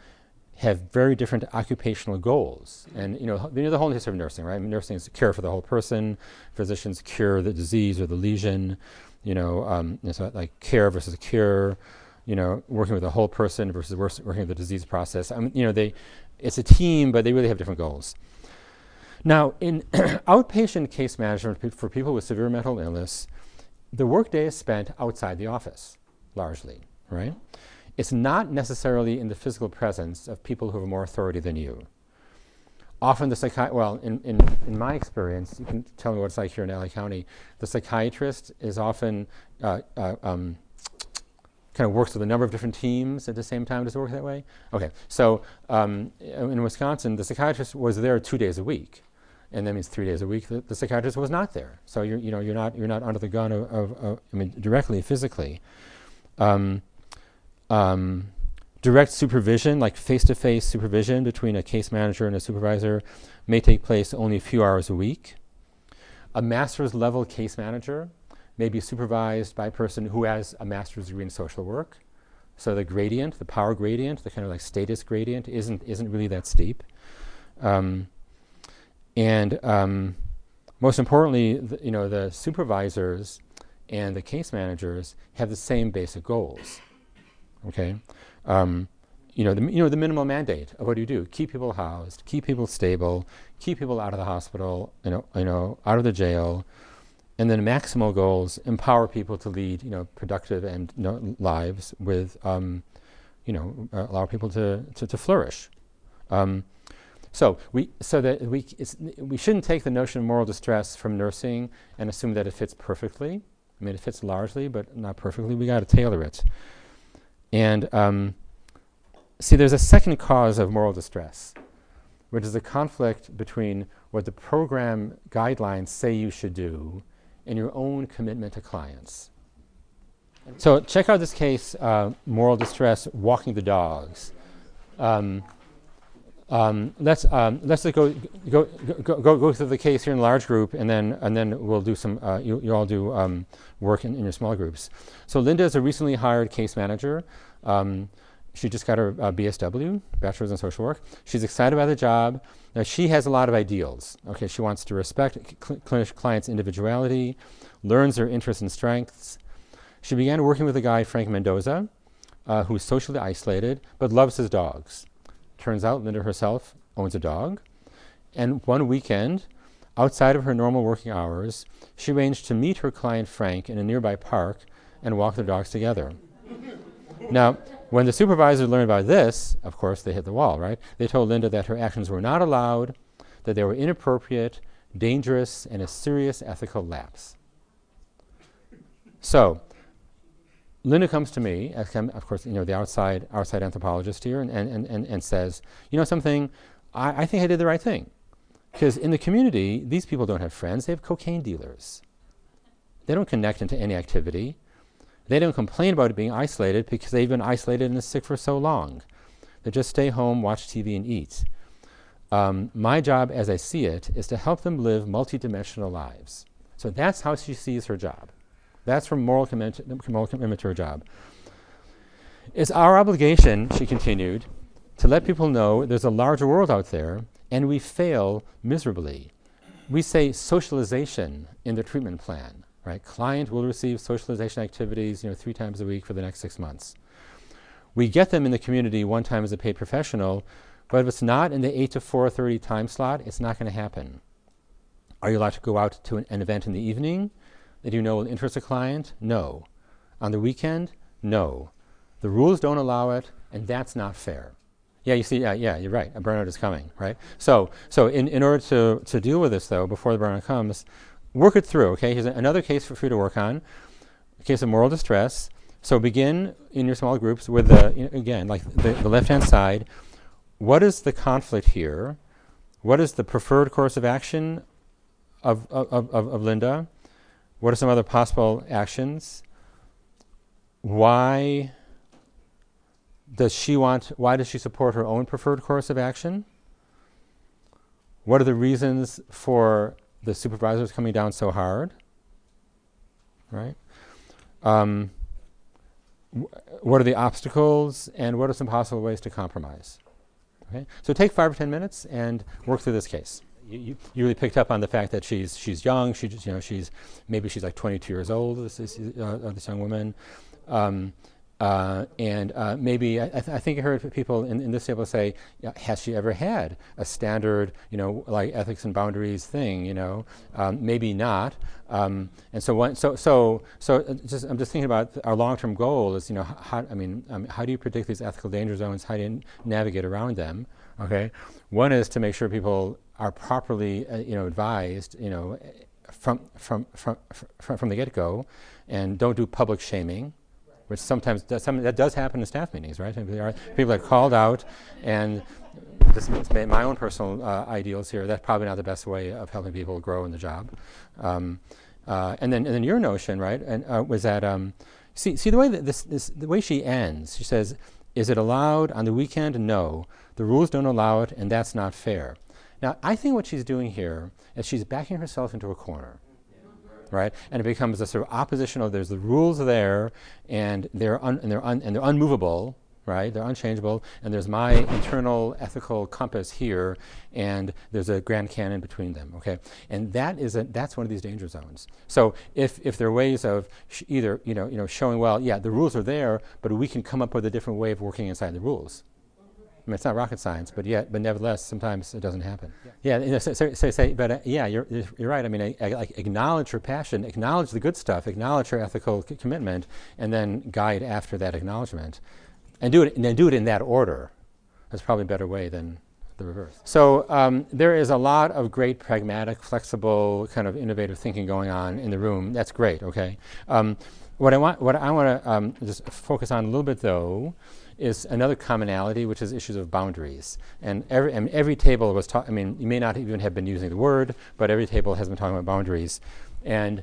have very different occupational goals. And you know, you know the whole history of nursing, right? I mean, nursing is care for the whole person. Physicians cure the disease or the lesion. You know, um, like care versus cure. You know, working with the whole person versus working with the disease process. I mean, you know, they, it's a team, but they really have different goals. Now, in <clears throat> outpatient case management for people with severe mental illness, the workday is spent outside the office, largely, right? It's not necessarily in the physical presence of people who have more authority than you. Often the psychiatrist, well, in, in, in my experience, you can tell me what it's like here in LA County, the psychiatrist is often uh, uh, um, kind of works with a number of different teams at the same time. Does it work that way? Okay, so um, in Wisconsin, the psychiatrist was there two days a week and that means three days a week the, the psychiatrist was not there. So you're, you know, you're not, you're not under the gun of, of, of I mean, directly, physically. Um, um, direct supervision, like face-to-face supervision between a case manager and a supervisor, may take place only a few hours a week. A master's level case manager may be supervised by a person who has a master's degree in social work. So the gradient, the power gradient, the kind of like status gradient, isn't isn't really that steep. Um, and um, most importantly, the, you know, the supervisors and the case managers have the same basic goals. Okay, um, you know, the, you know the minimal mandate of what do you do? Keep people housed, keep people stable, keep people out of the hospital, you know, you know, out of the jail, and then maximal goals: empower people to lead, you know, productive and you know, lives with, um, you know, uh, allow people to to, to flourish. Um, so we so that we we shouldn't take the notion of moral distress from nursing and assume that it fits perfectly. I mean, it fits largely, but not perfectly. We got to tailor it. And um, see, there's a second cause of moral distress, which is a conflict between what the program guidelines say you should do and your own commitment to clients. So check out this case, uh, moral distress, walking the dogs. Um, um, let's um, let's go, go go go go through the case here in large group, and then and then we'll do some. Uh, you, you all do um, work in, in, your small groups. So Linda is a recently hired case manager. Um, she just got her uh, BSW, Bachelor's in Social Work. She's excited about the job. Now she has a lot of ideals. Okay, she wants to respect cl- client's individuality, learns their interests and strengths. She began working with a guy, Frank Mendoza, uh, who's socially isolated but loves his dogs. Turns out Linda herself owns a dog. And one weekend, outside of her normal working hours, she arranged to meet her client Frank in a nearby park and walk their dogs together. <laughs> now, when the supervisor learned about this, of course, they hit the wall, right? They told Linda that her actions were not allowed, that they were inappropriate, dangerous, and a serious ethical lapse. So, Linda comes to me, of course, you know, the outside, outside anthropologist here, and, and, and, and says, you know something, I, I think I did the right thing. Because in the community, these people don't have friends, they have cocaine dealers. They don't connect into any activity. They don't complain about being isolated because they've been isolated and sick for so long. They just stay home, watch TV, and eat. Um, my job, as I see it, is to help them live multidimensional lives. So that's how she sees her job. That's from moral commitment, moral job. It's our obligation, she continued, to let people know there's a larger world out there, and we fail miserably. We say socialization in the treatment plan, right? Client will receive socialization activities, you know, three times a week for the next six months. We get them in the community one time as a paid professional, but if it's not in the 8 to 4.30 time slot, it's not going to happen. Are you allowed to go out to an, an event in the evening? That you know will interest a client? No. On the weekend? No. The rules don't allow it, and that's not fair. Yeah, you see, yeah, yeah, you're right. A burnout is coming, right? So, so in, in order to, to deal with this, though, before the burnout comes, work it through, okay? Here's another case for you to work on. a case of moral distress. So begin in your small groups with the, you know, again, like the, the left hand side. What is the conflict here? What is the preferred course of action of, of, of, of Linda? What are some other possible actions? Why does she want, why does she support her own preferred course of action? What are the reasons for the supervisors coming down so hard? Right? Um, what are the obstacles and what are some possible ways to compromise? Okay? So take five or ten minutes and work through this case. You, you, really picked up on the fact that she's she's young. She just, you know she's maybe she's like 22 years old. This, this, uh, this young woman. Um, uh, and uh, maybe I, th- I, think I heard people in, in this table say, "Has she ever had a standard, you know, like ethics and boundaries thing?" You know, um, maybe not. Um, and so, so, so, so, uh, just I'm just thinking about our long-term goal is, you know, how, I mean, um, how do you predict these ethical danger zones? How do you navigate around them? Okay, one is to make sure people are properly, uh, you know, advised, you know, from from from from, from the get-go, and don't do public shaming which sometimes does, some, that does happen in staff meetings, right? Are, people are called out, and this is my own personal uh, ideals here. That's probably not the best way of helping people grow in the job. Um, uh, and then, and then your notion, right, and uh, was that um, see, see the way that this, this, the way she ends. She says, "Is it allowed on the weekend? No. The rules don't allow it, and that's not fair." Now, I think what she's doing here is she's backing herself into a corner right? And it becomes a sort of oppositional. There's the rules there, and they're un, and they're un, and they're unmovable, right? They're unchangeable. And there's my internal ethical compass here, and there's a Grand Canyon between them. Okay, and that is a, that's one of these danger zones. So if if there are ways of sh- either you know you know showing well, yeah, the rules are there, but we can come up with a different way of working inside the rules mean, it's not rocket science, but yet, but nevertheless, sometimes it doesn't happen. Yeah, yeah you know, so, so, so, say, but uh, yeah, you're, you're right. I mean, I, I, like acknowledge her passion, acknowledge the good stuff, acknowledge her ethical c- commitment, and then guide after that acknowledgement, and do it, and then do it in that order. That's probably a better way than the reverse. So um, there is a lot of great pragmatic, flexible, kind of innovative thinking going on in the room. That's great. Okay. Um, what I want, what I want to um, just focus on a little bit, though, is another commonality, which is issues of boundaries. And every, every table was talking, I mean, you may not even have been using the word, but every table has been talking about boundaries. And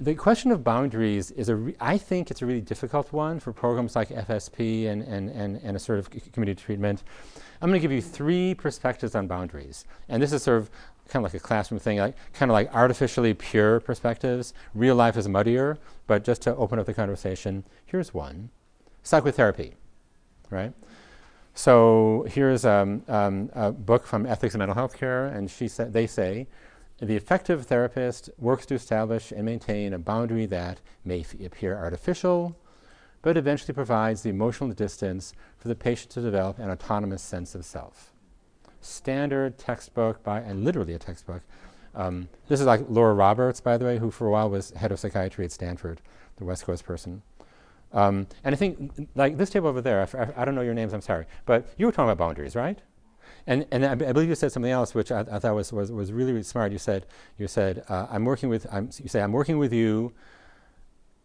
the question of boundaries is a, re- I think it's a really difficult one for programs like FSP and, and, and, and assertive community treatment. I'm going to give you three perspectives on boundaries. And this is sort of kind of like a classroom thing, like kind of like artificially pure perspectives. Real life is muddier, but just to open up the conversation, here's one psychotherapy right? So here's um, um, a book from Ethics in Mental Health Care, and she sa- they say the effective therapist works to establish and maintain a boundary that may f- appear artificial, but eventually provides the emotional distance for the patient to develop an autonomous sense of self. Standard textbook by, and literally a textbook. Um, this is like Laura Roberts, by the way, who for a while was head of psychiatry at Stanford, the West Coast person. Um, and I think, like this table over there, I, I, don't know your names, I'm sorry, but you were talking about boundaries, right? And, and I, believe you said something else, which I, I thought was, was, was really, really smart. You said, you said, uh, I'm working with, I'm, you say, I'm working with you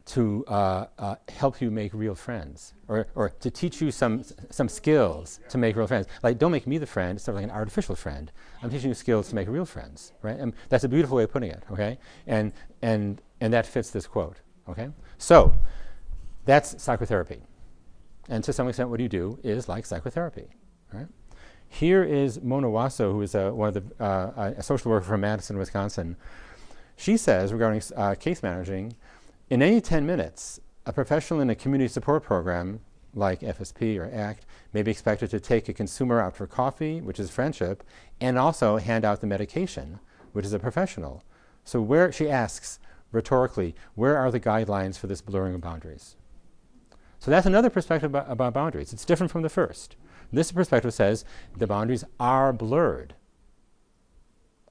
to uh, uh, help you make real friends, or, or to teach you some, some skills to make real friends. Like, don't make me the friend, it's sort of like an artificial friend. I'm teaching you skills to make real friends, right? And that's a beautiful way of putting it, okay? And, and, and that fits this quote, okay? So, that's psychotherapy. And to some extent, what you do is like psychotherapy. Right? Here is Mona Wasow, who is a, one of the, uh, a social worker from Madison, Wisconsin. She says regarding uh, case managing, in any 10 minutes, a professional in a community support program like FSP or ACT may be expected to take a consumer out for coffee, which is friendship, and also hand out the medication, which is a professional. So where she asks rhetorically, where are the guidelines for this blurring of boundaries? So that's another perspective about, about boundaries. It's different from the first. This perspective says the boundaries are blurred,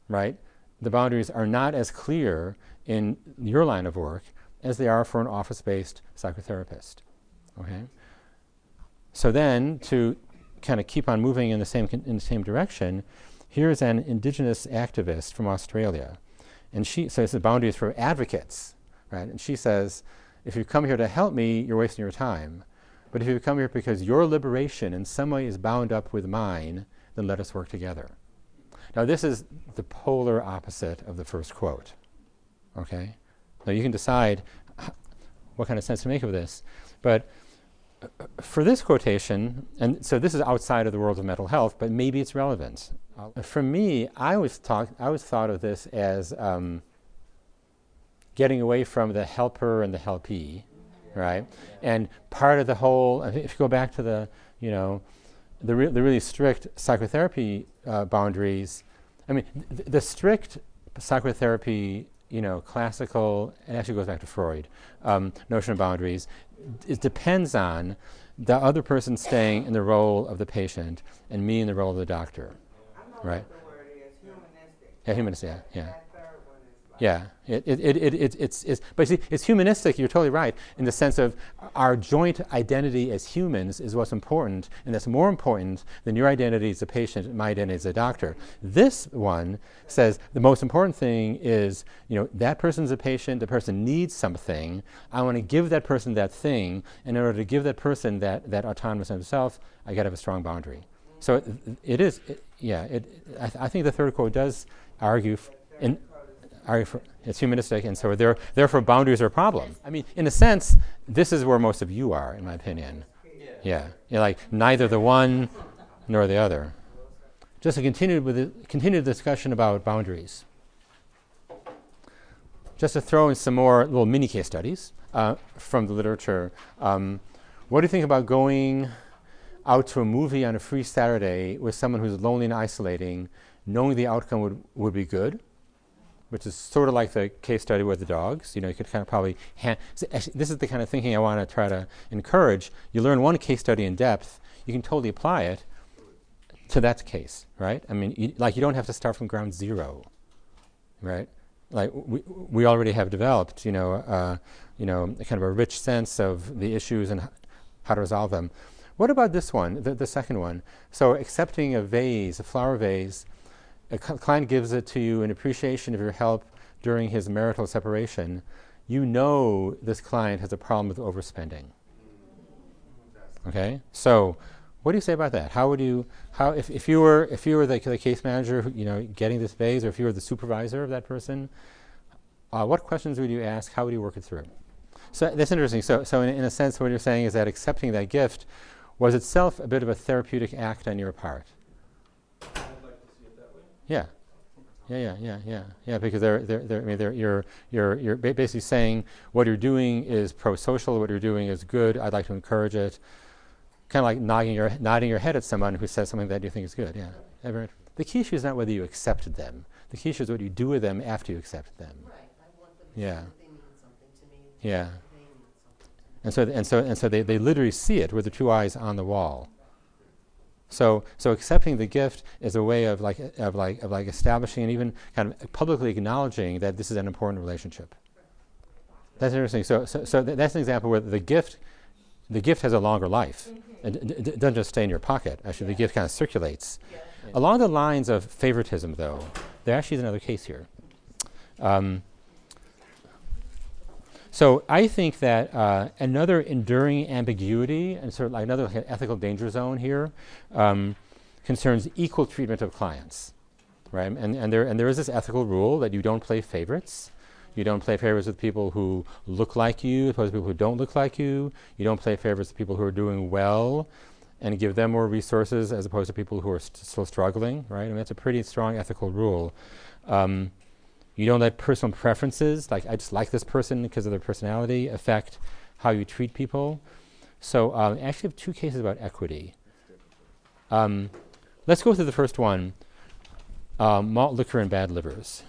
right? The boundaries are not as clear in your line of work as they are for an office based psychotherapist. Okay? So then, to kind of keep on moving in the same, in the same direction, here's an indigenous activist from Australia. And she says the boundaries for advocates, right? And she says, if you've come here to help me, you're wasting your time. But if you come here because your liberation in some way is bound up with mine, then let us work together. Now, this is the polar opposite of the first quote. Okay? Now, you can decide what kind of sense to make of this. But uh, for this quotation, and so this is outside of the world of mental health, but maybe it's relevant. Uh, for me, I always, talk, I always thought of this as um, getting away from the helper and the helpee, right? And part of the whole, if you go back to the, you know, the, re- the really strict psychotherapy uh, boundaries, I mean, th- the strict psychotherapy, you know, classical, it actually goes back to Freud, um, notion of boundaries, it depends on the other person staying in the role of the patient and me in the role of the doctor, right? Yeah, humanistic, yeah, yeah. That third one is like. Yeah, it, it, it, it, it, it's, it's, but see, it's humanistic, you're totally right, in the sense of our joint identity as humans is what's important, and that's more important than your identity as a patient my identity as a doctor. This one says the most important thing is, you know, that person's a patient, the person needs something, I want to give that person that thing, and in order to give that person that, that autonomous sense of self, I got to have a strong boundary. So it, it is, it, yeah, it, I, th- I think the third quote does argue f- in, for, it's humanistic, and so there, therefore boundaries are a problem. I mean, in a sense, this is where most of you are, in my opinion. Yeah. Yeah, you're like neither the one nor the other. Just to continue with the continued discussion about boundaries. Just to throw in some more little mini case studies uh, from the literature. Um, what do you think about going out to a movie on a free Saturday with someone who's lonely and isolating, knowing the outcome would, would be good? Which is sort of like the case study with the dogs. You know, you could kind of probably. Ha- this is the kind of thinking I want to try to encourage. You learn one case study in depth, you can totally apply it to that case, right? I mean, you, like you don't have to start from ground zero, right? Like we, we already have developed, you know, uh, you know, kind of a rich sense of the issues and how to resolve them. What about this one, the, the second one? So accepting a vase, a flower vase, a client gives it to you in appreciation of your help during his marital separation. You know this client has a problem with overspending. Okay, so what do you say about that? How would you, how if, if you were if you were the, the case manager, who, you know, getting this vase, or if you were the supervisor of that person, uh, what questions would you ask? How would you work it through? So that's interesting. So, so in, in a sense, what you're saying is that accepting that gift was itself a bit of a therapeutic act on your part. I'd like to see it that way. Yeah. Yeah, yeah, yeah, yeah, yeah. Because they're, they're, they're, I mean, they're, you're, you're, you're basically saying what you're doing is pro-social. What you're doing is good. I'd like to encourage it. Kind of like nodding your nodding your head at someone who says something that you think is good. Yeah. Ever- The key issue is not whether you accepted them. The key issue is what you do with them after you accept them. Right, I want them Yeah. know they mean something to me. Yeah. They mean something to me. And so, and so, and so they, they literally see it with the two eyes on the wall. So, so accepting the gift is a way of like, of like, of like establishing and even kind of publicly acknowledging that this is an important relationship. That's interesting. So, so, so th- that's an example where the gift, the gift has a longer life. It, d- d- doesn't just stay in your pocket. Actually, the gift kind of circulates. Along the lines of favoritism, though, there actually is another case here. Um, so I think that uh, another enduring ambiguity and sort of like another ethical danger zone here um, concerns equal treatment of clients, right? And, and, there, and there is this ethical rule that you don't play favorites. You don't play favorites with people who look like you, as opposed to people who don't look like you. You don't play favorites with people who are doing well and give them more resources as opposed to people who are st- still struggling, right? I mean, that's a pretty strong ethical rule. Um, you don't let personal preferences, like I just like this person because of their personality, affect how you treat people. So um, I actually have two cases about equity. Um, let's go through the first one um, malt liquor and bad livers.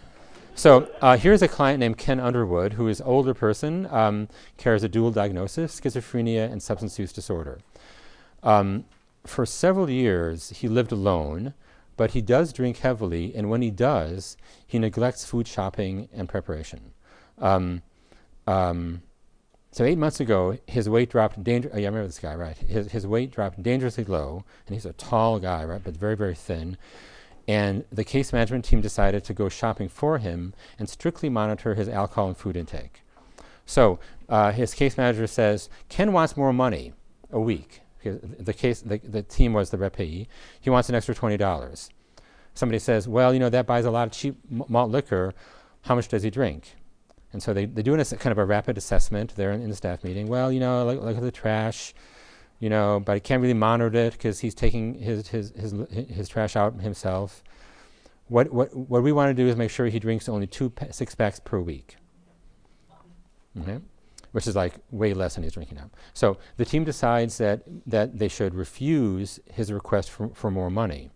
So uh, here's a client named Ken Underwood, who is an older person, um, carries a dual diagnosis, schizophrenia and substance use disorder. Um, for several years, he lived alone, but he does drink heavily, and when he does, he neglects food shopping and preparation. Um, um, so eight months ago, his weight dropped. Danger- oh, yeah, I remember this guy, right? His his weight dropped dangerously low, and he's a tall guy, right, but very very thin. And the case management team decided to go shopping for him and strictly monitor his alcohol and food intake. So uh, his case manager says, Ken wants more money a week. The, case, the, the team was the repayee. He wants an extra $20. Somebody says, well, you know, that buys a lot of cheap malt liquor. How much does he drink? And so they, they do ass- kind of a rapid assessment there in, in the staff meeting. Well, you know, look, look at the trash, you know, but I can't really monitor it because he's taking his, his, his, his trash out himself. What, what, what we want to do is make sure he drinks only two pa- six packs per week. Okay? Which is like way less than he's drinking now. So the team decides that, that they should refuse his request for, for more money.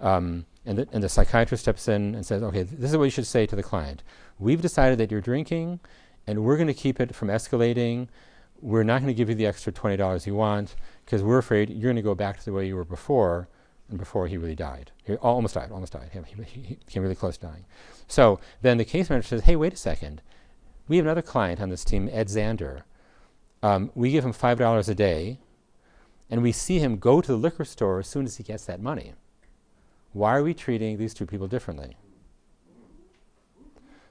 Um, and, the, and the psychiatrist steps in and says, okay, this is what you should say to the client. We've decided that you're drinking, and we're going to keep it from escalating. We're not going to give you the extra $20 you want because we're afraid you're going to go back to the way you were before, and before he really died. He almost died, almost died. He, he, he came really close to dying. So then the case manager says, hey, wait a second. We have another client on this team, Ed Zander. Um, we give him $5 a day, and we see him go to the liquor store as soon as he gets that money. Why are we treating these two people differently?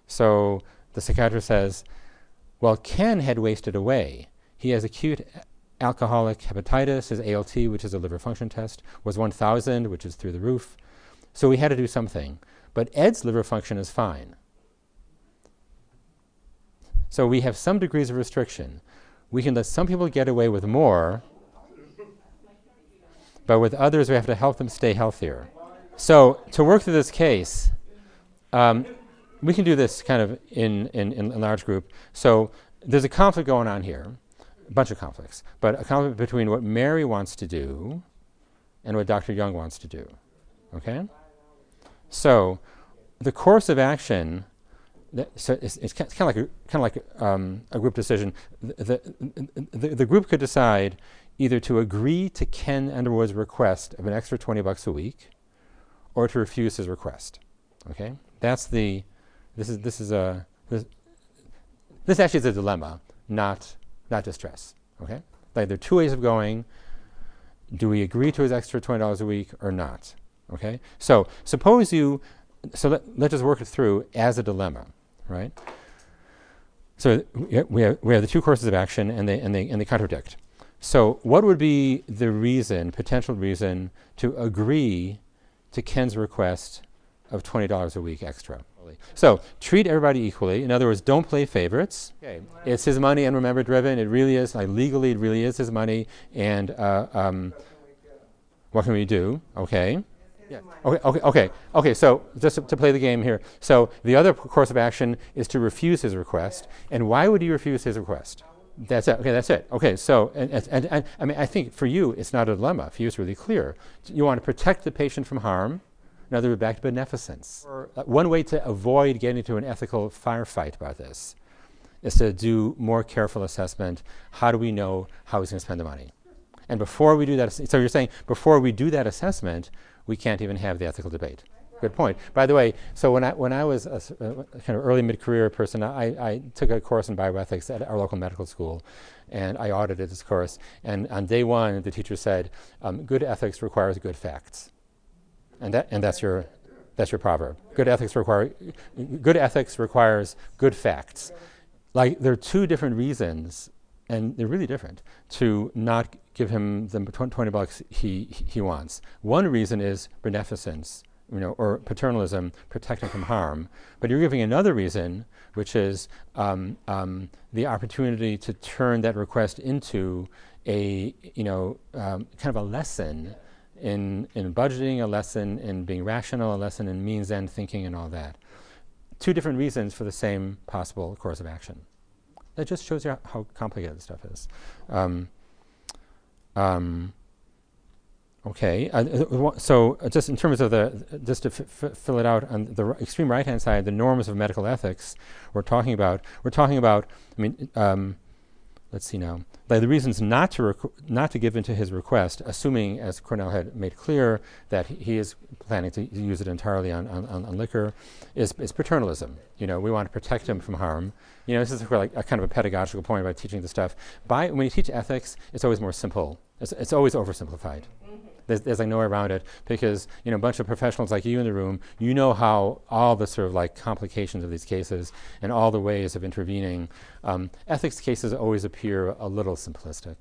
So the psychiatrist says, well, Ken had wasted away. He has acute alcoholic hepatitis. His ALT, which is a liver function test, was 1,000, which is through the roof. So we had to do something. But Ed's liver function is fine. So we have some degrees of restriction. We can let some people get away with more, but with others, we have to help them stay healthier. So to work through this case, um, we can do this kind of in, in, in a large group. So there's a conflict going on here, a bunch of conflicts, but a conflict between what Mary wants to do and what Dr. Young wants to do. Okay? So the course of action, so it's, it's kind of like a, kind of like um, a group decision. The, the, the, group could decide either to agree to Ken Underwood's request of an extra 20 bucks a week or to refuse his request. Okay? That's the this is this is a this, this actually is a dilemma, not not distress. Okay? Like there are two ways of going. Do we agree to his extra twenty dollars a week or not? Okay? So suppose you so let, let's just work it through as a dilemma, right? So we have, we have the two courses of action and they and they and they contradict. So what would be the reason, potential reason, to agree to Ken's request of $20 a week extra? So treat everybody equally. In other words, don't play favorites. Okay. It's his money and remember driven. It really is. Like legally, it really is his money. And uh, um, what can we do? Okay. Yeah. Okay, okay, okay, okay. So just to, to play the game here. So the other p- course of action is to refuse his request. And why would you refuse his request? That's it. Okay, that's it. Okay, so and, and, and, I mean, I think for you, it's not a dilemma. For you, it's really clear. You want to protect the patient from harm. In other words, back to beneficence. Uh, one way to avoid getting into an ethical firefight about this is to do more careful assessment. How do we know how he's going to spend the money? And before we do that, so you're saying before we do that assessment, we can't even have the ethical debate. Good point. By the way, so when I when I was a, a kind of early mid-career person, I, I took a course in bioethics at our local medical school, and I audited this course. And on day one, the teacher said, um, "Good ethics requires good facts," and that and that's your that's your proverb. Good ethics require good ethics requires good facts. Like there are two different reasons and they're really different to not give him the 20 bucks he, he wants. One reason is beneficence, you know, or paternalism, protecting from harm. But you're giving another reason, which is um, um, the opportunity to turn that request into a, you know, um, kind of a lesson in, in budgeting, a lesson in being rational, a lesson in means end thinking, and all that. Two different reasons for the same possible course of action that just shows you how, how complicated this stuff is. Um, um, okay, uh, so uh, just in terms of the, just to fill it out on the extreme right-hand side, the norms of medical ethics we're talking about. We're talking about. I mean, um, let's see now. The reasons not to not to give into his request, assuming, as Cornell had made clear, that he, he is planning to use it entirely on, on, on liquor, is, is paternalism. You know, we want to protect him from harm. You know, this is like a kind of a pedagogical point about teaching the stuff. By when you teach ethics, it's always more simple. It's, it's always oversimplified. There's, there's like no way around it because you know a bunch of professionals like you in the room, you know how all the sort of like complications of these cases and all the ways of intervening. Um, ethics cases always appear a little simplistic.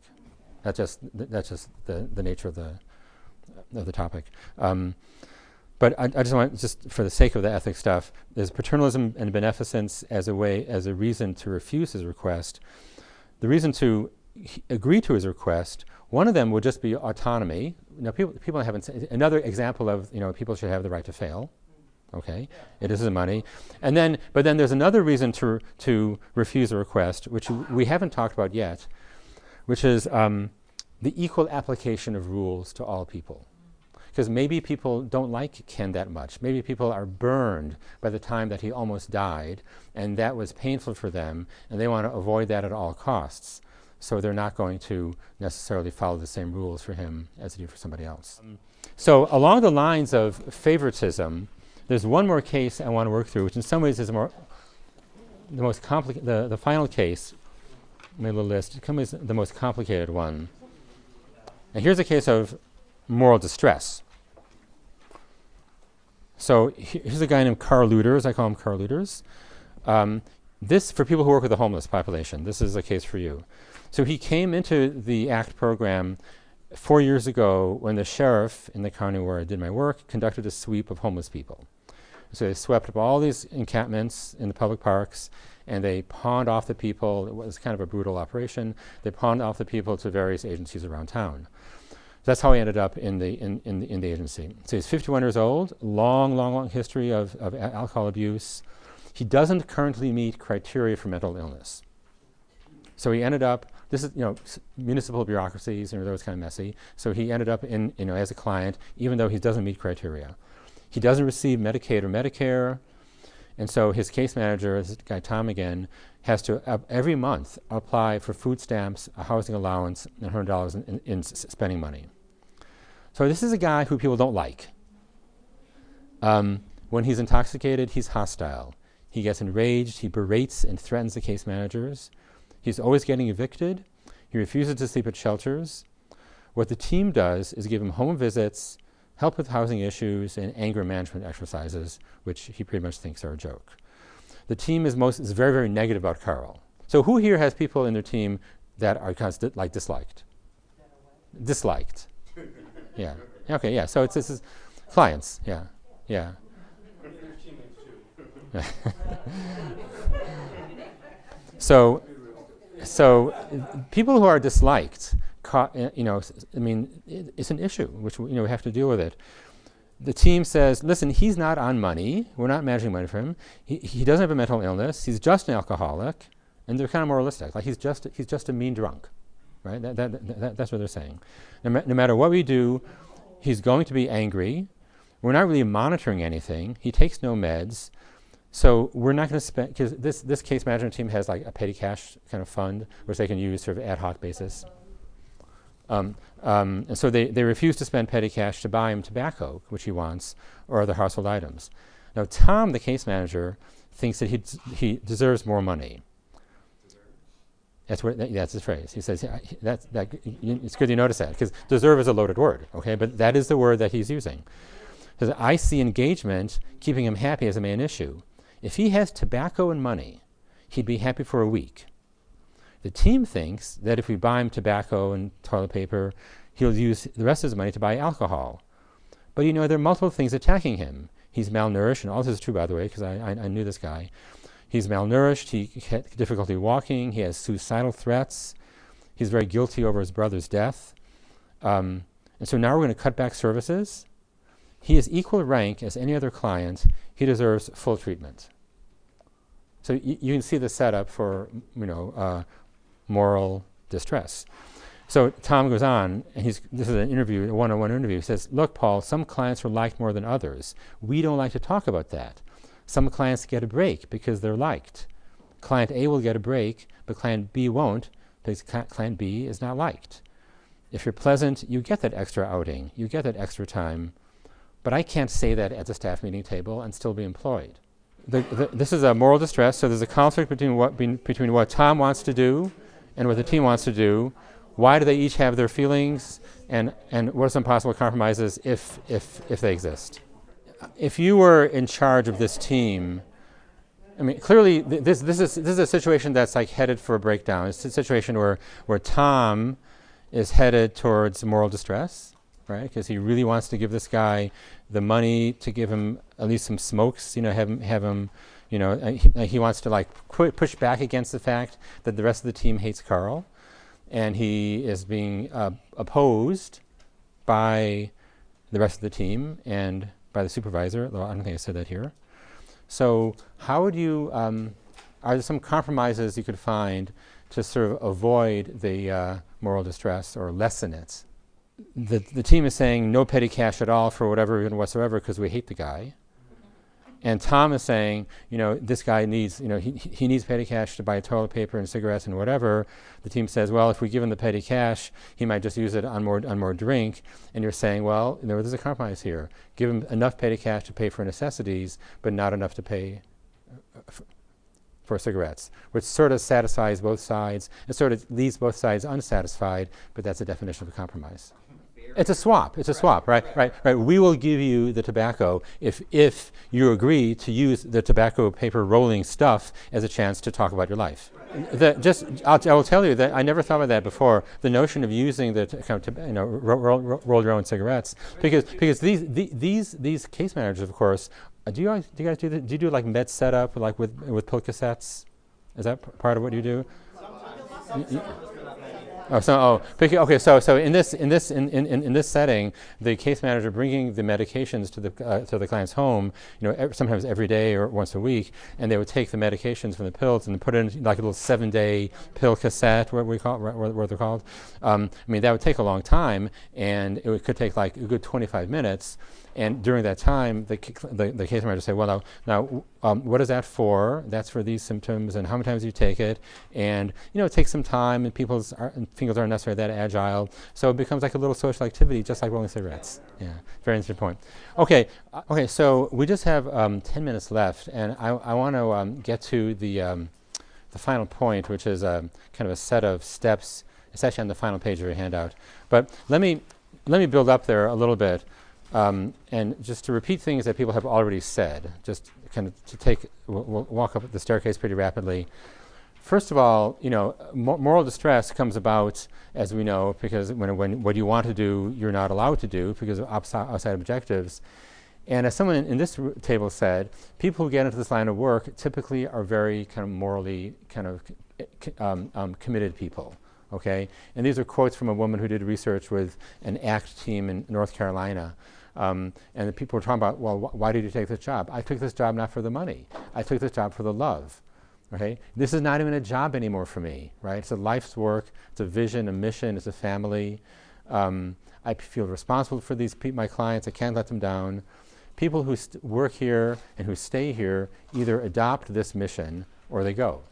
That's just th- that's just the, the nature of the of the topic. Um, but I, I, just want, just for the sake of the ethics stuff, there's paternalism and beneficence as a way, as a reason to refuse his request. The reason to agree to his request, one of them would just be autonomy. Now, people, people haven't. Another example of you know people should have the right to fail. Okay, it is money, and then but then there's another reason to to refuse a request, which we haven't talked about yet, which is um, the equal application of rules to all people because maybe people don't like Ken that much. Maybe people are burned by the time that he almost died, and that was painful for them, and they want to avoid that at all costs. So they're not going to necessarily follow the same rules for him as they do for somebody else. So, along the lines of favoritism, there's one more case I want to work through, which in some ways is more the most complicated. The, the final case, my little list, is the most complicated one. And here's a case of moral distress. So here's a guy named Carl Luders. I call him Carl Luders. Um, this, for people who work with the homeless population, this is a case for you. So he came into the ACT program four years ago when the sheriff in the county where I did my work conducted a sweep of homeless people. So they swept up all these encampments in the public parks and they pawned off the people. It was kind of a brutal operation. They pawned off the people to various agencies around town that's how he ended up in the, in, in, the, in the agency. So he's 51 years old, long, long, long history of, of alcohol abuse. He doesn't currently meet criteria for mental illness. So he ended up, this is, you know, municipal bureaucracies, you know, those kind of messy. So he ended up in, you know, as a client, even though he doesn't meet criteria. He doesn't receive Medicaid or Medicare. And so his case manager, this guy Tom again, has to uh, every month apply for food stamps, a housing allowance, and $100 in, in, in spending money. So this is a guy who people don't like. Um, when he's intoxicated, he's hostile. He gets enraged. He berates and threatens the case managers. He's always getting evicted. He refuses to sleep at shelters. What the team does is give him home visits, help with housing issues, and anger management exercises, which he pretty much thinks are a joke. The team is most is very very negative about Carl. So who here has people in their team that are constant, like disliked? Disliked. <laughs> Yeah. Okay. Yeah. So it's this is clients. Yeah. Yeah. <laughs> so, so people who are disliked, you know, I mean, it's an issue which you know we have to deal with it. The team says, "Listen, he's not on money. We're not managing money for him. He, he doesn't have a mental illness. He's just an alcoholic." And they're kind of moralistic, like he's just he's just a mean drunk right? That, that, that, that's what they're saying. No, ma- no, matter what we do, he's going to be angry. We're not really monitoring anything. He takes no meds. So we're not going to spend, because this, this case management team has like a petty cash kind of fund, which they can use sort of ad hoc basis. Um, um, and so they, they refuse to spend petty cash to buy him tobacco, which he wants, or other household items. Now, Tom, the case manager, thinks that he, he deserves more money. That's what that, that's his phrase. He says that's that. It's good you notice that because deserve is a loaded word. Okay, but that is the word that he's using. Because I see engagement keeping him happy as a main issue. If he has tobacco and money, he'd be happy for a week. The team thinks that if we buy him tobacco and toilet paper, he'll use the rest of his money to buy alcohol. But you know, there are multiple things attacking him. He's malnourished, and all this is true, by the way, because I, I, I knew this guy. He's malnourished. He had difficulty walking. He has suicidal threats. He's very guilty over his brother's death. Um, and so now we're going to cut back services. He is equal rank as any other client. He deserves full treatment. So y- you can see the setup for you know uh, moral distress. So Tom goes on, and he's this is an interview, a one-on-one interview. He says, "Look, Paul, some clients are liked more than others. We don't like to talk about that. Some clients get a break because they're liked. Client A will get a break, but client B won't because client B is not liked. If you're pleasant, you get that extra outing, you get that extra time, but I can't say that at the staff meeting table and still be employed. The, the, this is a moral distress, so there's a conflict between what, between what Tom wants to do and what the team wants to do. why do they each have their feelings, and, and what are some possible compromises if, if, if they exist? If you were in charge of this team, I mean, clearly, th- this, this, is, this is a situation that's like headed for a breakdown. It's a situation where, where Tom is headed towards moral distress, right? Because he really wants to give this guy the money to give him at least some smokes, you know, have him, have him you know, uh, he, he wants to like push back against the fact that the rest of the team hates Carl, and he is being uh, opposed by the rest of the team and by the supervisor. Though I don't think I said that here. So, how would you? Um, are there some compromises you could find to sort of avoid the uh, moral distress or lessen it? The, the team is saying no petty cash at all for whatever reason whatsoever because we hate the guy. And Tom is saying, you know, this guy needs, you know, he, he needs petty cash to buy toilet paper and cigarettes and whatever. The team says, well, if we give him the petty cash, he might just use it on more on more drink. And you're saying, well, you know, there's a compromise here. Give him enough petty cash to pay for necessities, but not enough to pay uh, for cigarettes, which sort of satisfies both sides. It sort of leaves both sides unsatisfied, but that's a definition of a compromise. It's a swap. It's a swap, right? Right. Right. We will give you the tobacco if if you agree to use the tobacco paper rolling stuff as a chance to talk about your life. The, just I'll, I will tell you that I never thought of that before. The notion of using the t- kind of, you know ro- ro- ro- roll your own cigarettes because because these the, these these case managers, of course, uh, do you guys do you guys do the, do you do like med setup like with with pill cassettes? Is that p- part of what you do? Y- y- Oh, so oh, okay. So so in this in this in, in, in this setting, the case manager bringing the medications to the uh, to the client's home, you know, ev- sometimes every day or once a week, and they would take the medications from the pills and put it in like a little seven-day pill cassette, what we call what, what they're called. Um, I mean, that would take a long time, and it would, could take like a good 25 minutes. And during that time, the, the, the case manager would say, well, now, now um, what is that for? That's for these symptoms, and how many times do you take it? And, you know, it takes some time, and people's ar- and fingers aren't necessarily that agile. So it becomes like a little social activity, just like rolling cigarettes. Yeah, very interesting point. Okay, uh, okay, so we just have um, 10 minutes left, and I, I want to um, get to the, um, the final point, which is um, kind of a set of steps. It's actually on the final page of your handout. But let me, let me build up there a little bit. Um, and just to repeat things that people have already said, just kind of to take, walk up the staircase pretty rapidly. First of all, you know, mo- moral distress comes about, as we know, because when, when what you want to do, you're not allowed to do because of outside, outside objectives. And as someone in, in this r- table said, people who get into this line of work typically are very kind of morally kind of c- um, um, committed people. Okay, and these are quotes from a woman who did research with an ACT team in North Carolina. Um, and the people were talking about, well, wh- why did you take this job? I took this job not for the money. I took this job for the love. Okay, this is not even a job anymore for me. Right, it's a life's work. It's a vision, a mission. It's a family. Um, feel responsible for these pe- my clients. I can't let them down. People who st- work here and who stay here either adopt this mission or they go.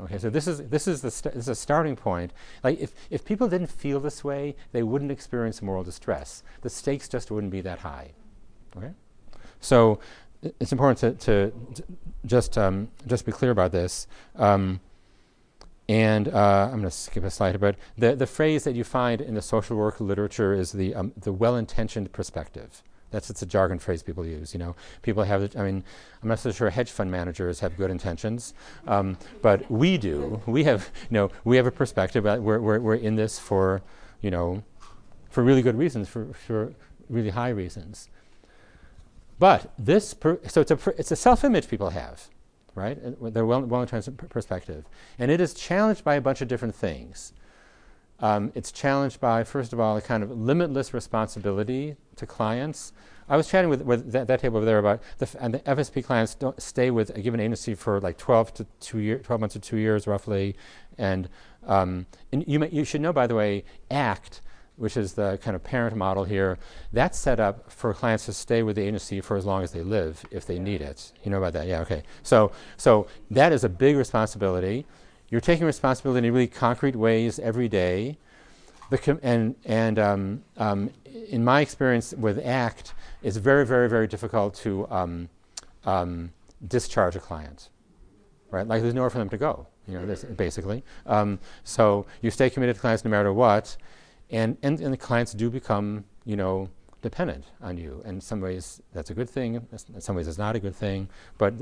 Okay, so this is this is the st- this is a starting point. Like if if people didn't feel this way, they wouldn't experience moral distress. The stakes just wouldn't be that high. Okay, so it's important to, to, j- just um, just be clear about this. Um, and uh, I'm going to skip a slide but the, the phrase that you find in the social work literature is the, um, the well-intentioned perspective. That's it's a jargon phrase people use. You know, people have. I mean, I'm not so sure hedge fund managers have good intentions, um, but we do. We have. You know, we have a perspective. We're, we're, we're in this for, you know, for really good reasons, for, for really high reasons. But this, per, so it's a it's a self-image people have, right? Their well, well-intentioned perspective, and it is challenged by a bunch of different things. Um, it's challenged by, first of all, a kind of limitless responsibility to clients. I was chatting with, with that, that table over there about the, f- and the FSP clients don't stay with a given agency for like 12 to two year, 12 months to two years roughly, and, um, and you, may, you should know, by the way, ACT, which is the kind of parent model here, that's set up for clients to stay with the agency for as long as they live if they need it. You know about that? Yeah, okay. So, so that is a big responsibility. You're taking responsibility in really concrete ways every day. Com- and and um, um, in my experience with ACT, it's very, very, very difficult to um, um, discharge a client. right? Like there's nowhere for them to go, you know, basically. Um, so you stay committed to clients no matter what, and, and, and the clients do become, you know, dependent on you. And in some ways, that's a good thing. In some ways, it's not a good thing. But,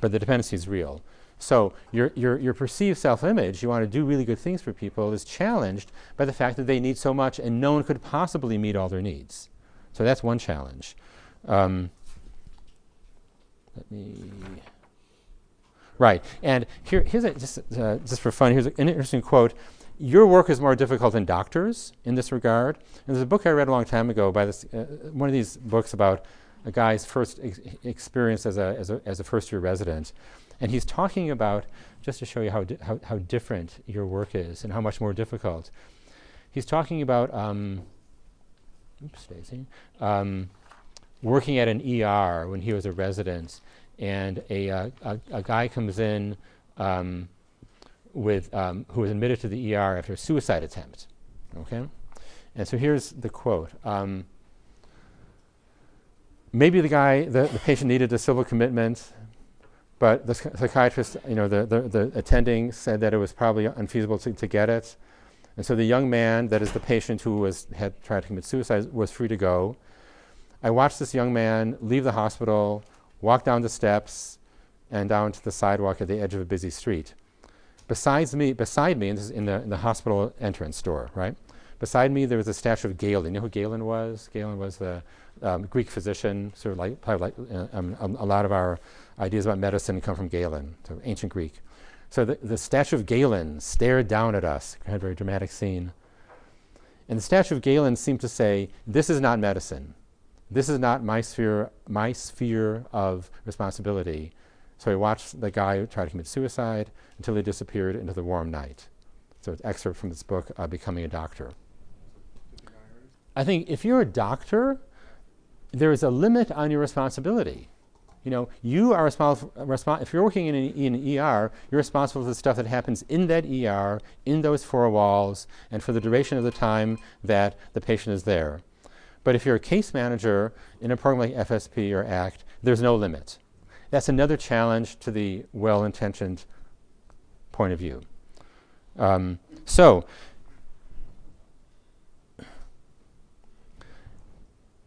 but the dependency is real. So your, your, your perceived self-image, you want to do really good things for people, is challenged by the fact that they need so much and no one could possibly meet all their needs. So that's one challenge. Um, let me. Right, and here, here's a, just, uh, just for fun, here's an interesting quote. Your work is more difficult than doctors in this regard. And there's a book I read a long time ago by this, uh, one of these books about a guy's first ex- experience as a, as a, as a first year resident. And he's talking about, just to show you how, di- how, how different your work is and how much more difficult, he's talking about, um, oops, Stacy, um, working at an ER when he was a resident and a, uh, a, a, guy comes in um, with, um, who was admitted to the ER after a suicide attempt. Okay? And so here's the quote. Um, maybe the guy, the, the patient needed a civil commitment, but the psychiatrist, you know, the, the, the, attending said that it was probably unfeasible to, to get it. And so the young man, that is the patient who was, had tried to commit suicide, was free to go. I watched this young man leave the hospital, walk down the steps, and down to the sidewalk at the edge of a busy street. Besides me, beside me, in, in, the, in the hospital entrance door, right? Beside me, there was a statue of Galen. You know who Galen was? Galen was the um, Greek physician, sort of like, probably like uh, um, a lot of our ideas about medicine come from Galen, so ancient Greek. So the, the statue of Galen stared down at us, of a very dramatic scene. And the statue of Galen seemed to say, This is not medicine. This is not my sphere, my sphere of responsibility. So I watched the guy try to commit suicide until he disappeared into the warm night. So it's an excerpt from this book, uh, Becoming a Doctor. I think if you're a doctor, there is a limit on your responsibility. You know, you are responsible. Respo- if you're working in an, in an ER, you're responsible for the stuff that happens in that ER, in those four walls, and for the duration of the time that the patient is there. But if you're a case manager in a program like FSP or ACT, there's no limit. That's another challenge to the well intentioned point of view. Um, so,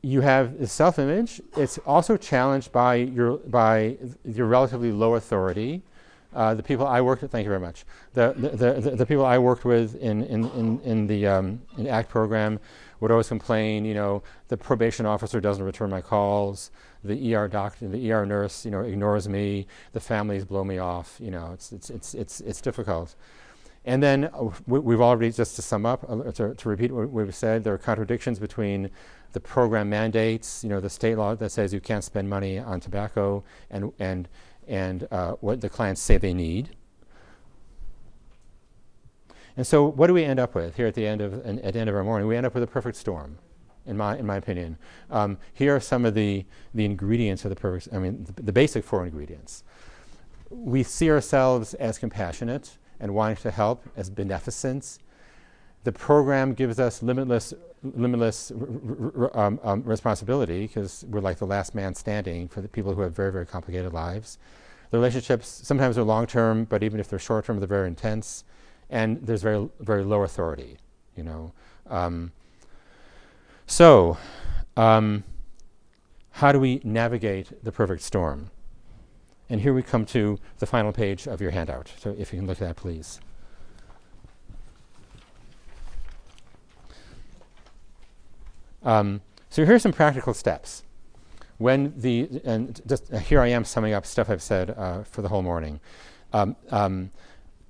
you have the self image. It's also challenged by your, by your relatively low authority. Uh, the people I worked with, thank you very much. The, the, the, the people I worked with in, in, in, in the um, in ACT program would always complain, you know, the probation officer doesn't return my calls, the ER doctor, the ER nurse, you know, ignores me, the families blow me off, you know, it's, it's, it's, it's, it's difficult. And then uh, we, have already, just to sum up, uh, to, to, repeat what we've said, there are contradictions between the program mandates, you know, the state law that says you can't spend money on tobacco and, and, and uh, what the clients say they need. And so, what do we end up with here at the end of at the end of our morning? We end up with a perfect storm, in my in my opinion. Um, here are some of the the ingredients of the perfect. I mean, the, the basic four ingredients. We see ourselves as compassionate and wanting to help, as beneficence. The program gives us limitless limitless r- r- um, um, responsibility because we're like the last man standing for the people who have very very complicated lives. The relationships sometimes are long term, but even if they're short term, they're very intense and there's very very low authority, you know. Um, so, um, how do we navigate the perfect storm? And here we come to the final page of your handout. So, if you can look at that, please. Um, so are some practical steps. When the and just uh, here I am summing up stuff I've said uh, for the whole morning. Um, um,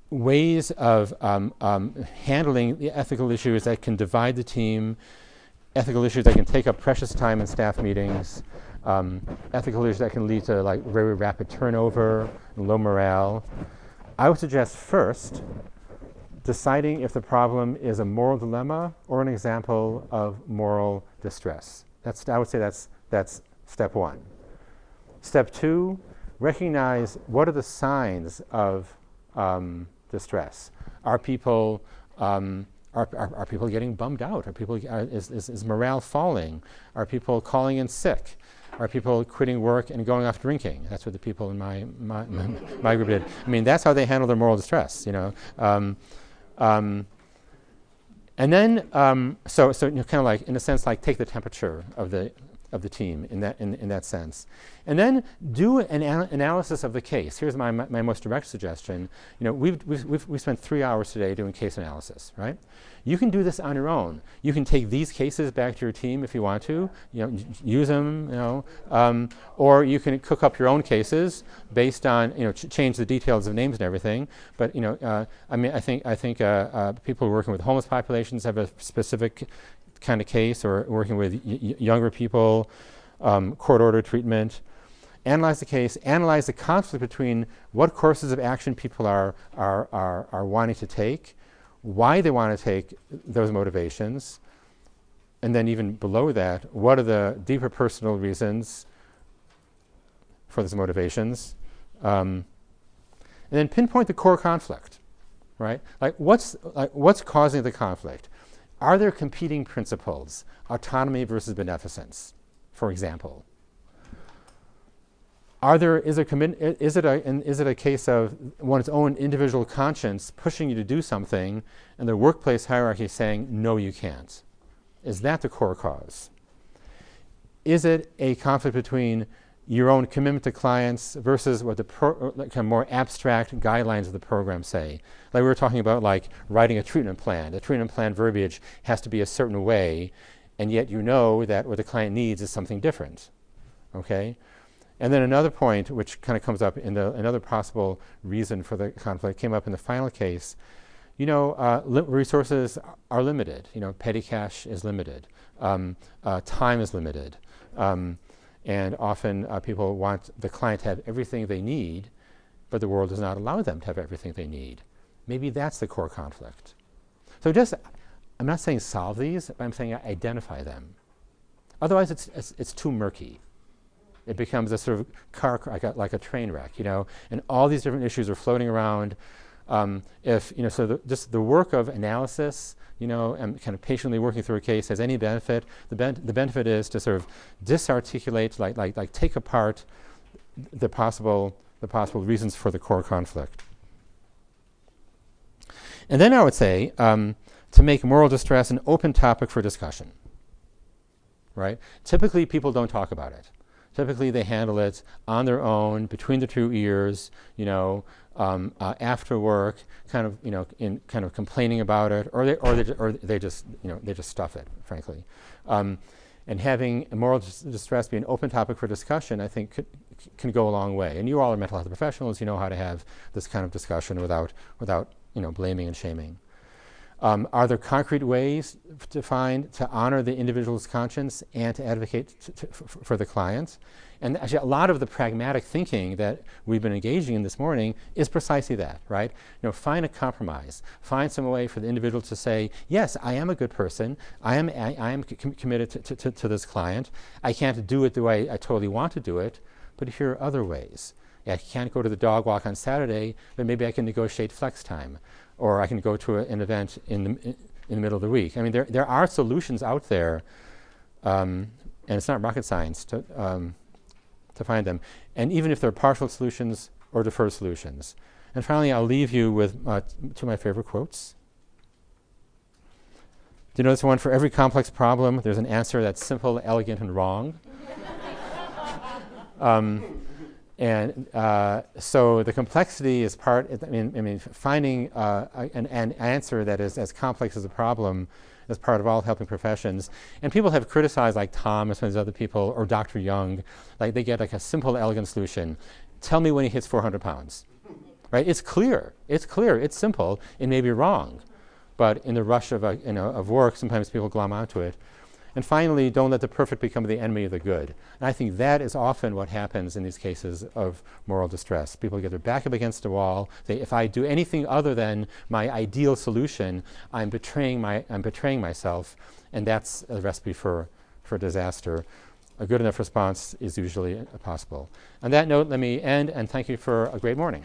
ways of um, um, handling the ethical issues that can divide the team, ethical issues that can take up precious time in staff meetings, um, ethical issues that can lead to like very rapid turnover and low morale. I would suggest first deciding if the problem is a moral dilemma or an example of moral distress. That's, I would say that's, that's step one. Step two, recognize what are the signs of um, distress? Are people um, are, are, are, people getting bummed out? Are people are, is, is, is, morale falling? Are people calling in sick? Are people quitting work and going off drinking? That's what the people in my, my, my, <laughs> my group did. I mean, that's how they handle their moral distress, you know. Um, um, and then, um, so, so you know, kind of like, in a sense, like take the temperature of the, of the team in that, in, in that sense. And then do an ana- analysis of the case. Here's my, my, my most direct suggestion. You know, we've, we've, we've, we spent three hours today doing case analysis, right? You can do this on your own. You can take these cases back to your team if you want to, you know, use them, you know, um, or you can cook up your own cases based on, you know, ch- change the details of names and everything. But you know, uh, I mean, I think I think uh, uh, people working with homeless populations have a specific kind of case, or working with y- younger people, um, court order treatment. Analyze the case, analyze the conflict between what courses of action people are, are, are, are wanting to take, why they want to take those motivations, and then even below that, what are the deeper personal reasons for those motivations, um, and then pinpoint the core conflict, right? Like what's like what's causing the conflict? Are there competing principles, autonomy versus beneficence, for example? Are there, is, commit, is, it a, is it a case of one's own individual conscience pushing you to do something and the workplace hierarchy saying, no, you can't? Is that the core cause? Is it a conflict between your own commitment to clients versus what the pro, uh, like kind of more abstract guidelines of the program say? Like we were talking about, like writing a treatment plan. The treatment plan verbiage has to be a certain way, and yet you know that what the client needs is something different. Okay? And then another point, which kind of comes up in the another possible reason for the conflict, came up in the final case. You know, uh, li- resources are limited. You know, petty cash is limited. Um, uh, time is limited. Um, and often uh, people want the client to have everything they need, but the world does not allow them to have everything they need. Maybe that's the core conflict. So just, I'm not saying solve these, but I'm saying identify them. Otherwise, it's, it's, it's too murky. It becomes a sort of car, like a, like a train wreck, you know, and all these different issues are floating around. Um, if, you know, so the, just the work of analysis, you know, and kind of patiently working through a case has any benefit, the, ben- the benefit is to sort of disarticulate, like, like, like take apart the possible, the possible reasons for the core conflict. And then I would say um, to make moral distress an open topic for discussion. Right? Typically, people don't talk about it. Typically, they handle it on their own, between the two ears, you know, um, uh, after work, kind of, you know, in kind of complaining about it, or they, or they, or they just, you know, they just stuff it, frankly. Um, and having moral dis- distress be an open topic for discussion, I think, could, can go a long way. And you all are mental health professionals; you know how to have this kind of discussion without, without, you know, blaming and shaming. Um, are there concrete ways to find to honor the individual's conscience and to advocate for the client? And actually, a lot of the pragmatic thinking that we've been engaging in this morning is precisely that, right? You know, find a compromise. Find some way for the individual to say, yes, I am a good person. I am, I, I am com- committed to, to, to, this client. I can't do it the way I totally want to do it, but here are other ways. I can't go to the dog walk on Saturday, but maybe I can negotiate flex time or I can go to a, an event in the, in the middle of the week. I mean, there, there are solutions out there, um, and it's not rocket science to, um, to find them. And even if they're partial solutions or deferred solutions. And finally, I'll leave you with uh, two of my favorite quotes. Do you notice one? For every complex problem, there's an answer that's simple, elegant, and wrong. <laughs> um, and uh, so the complexity is part, I mean, I mean finding uh, an, an, answer that is as complex as a problem is part of all helping professions. And people have criticized, like Tom and some of these other people, or Dr. Young, like they get like a simple, elegant solution. Tell me when he hits 400 pounds. Right? It's clear. It's clear. It's simple. It may be wrong. But in the rush of, a, you know, of work, sometimes people glom onto it. And finally, don't let the perfect become the enemy of the good. And I think that is often what happens in these cases of moral distress. People get their back up against a wall. Say, if I do anything other than my ideal solution, I'm betraying, my, I'm betraying myself. And that's a recipe for, for disaster. A good enough response is usually possible. On that note, let me end and thank you for a great morning.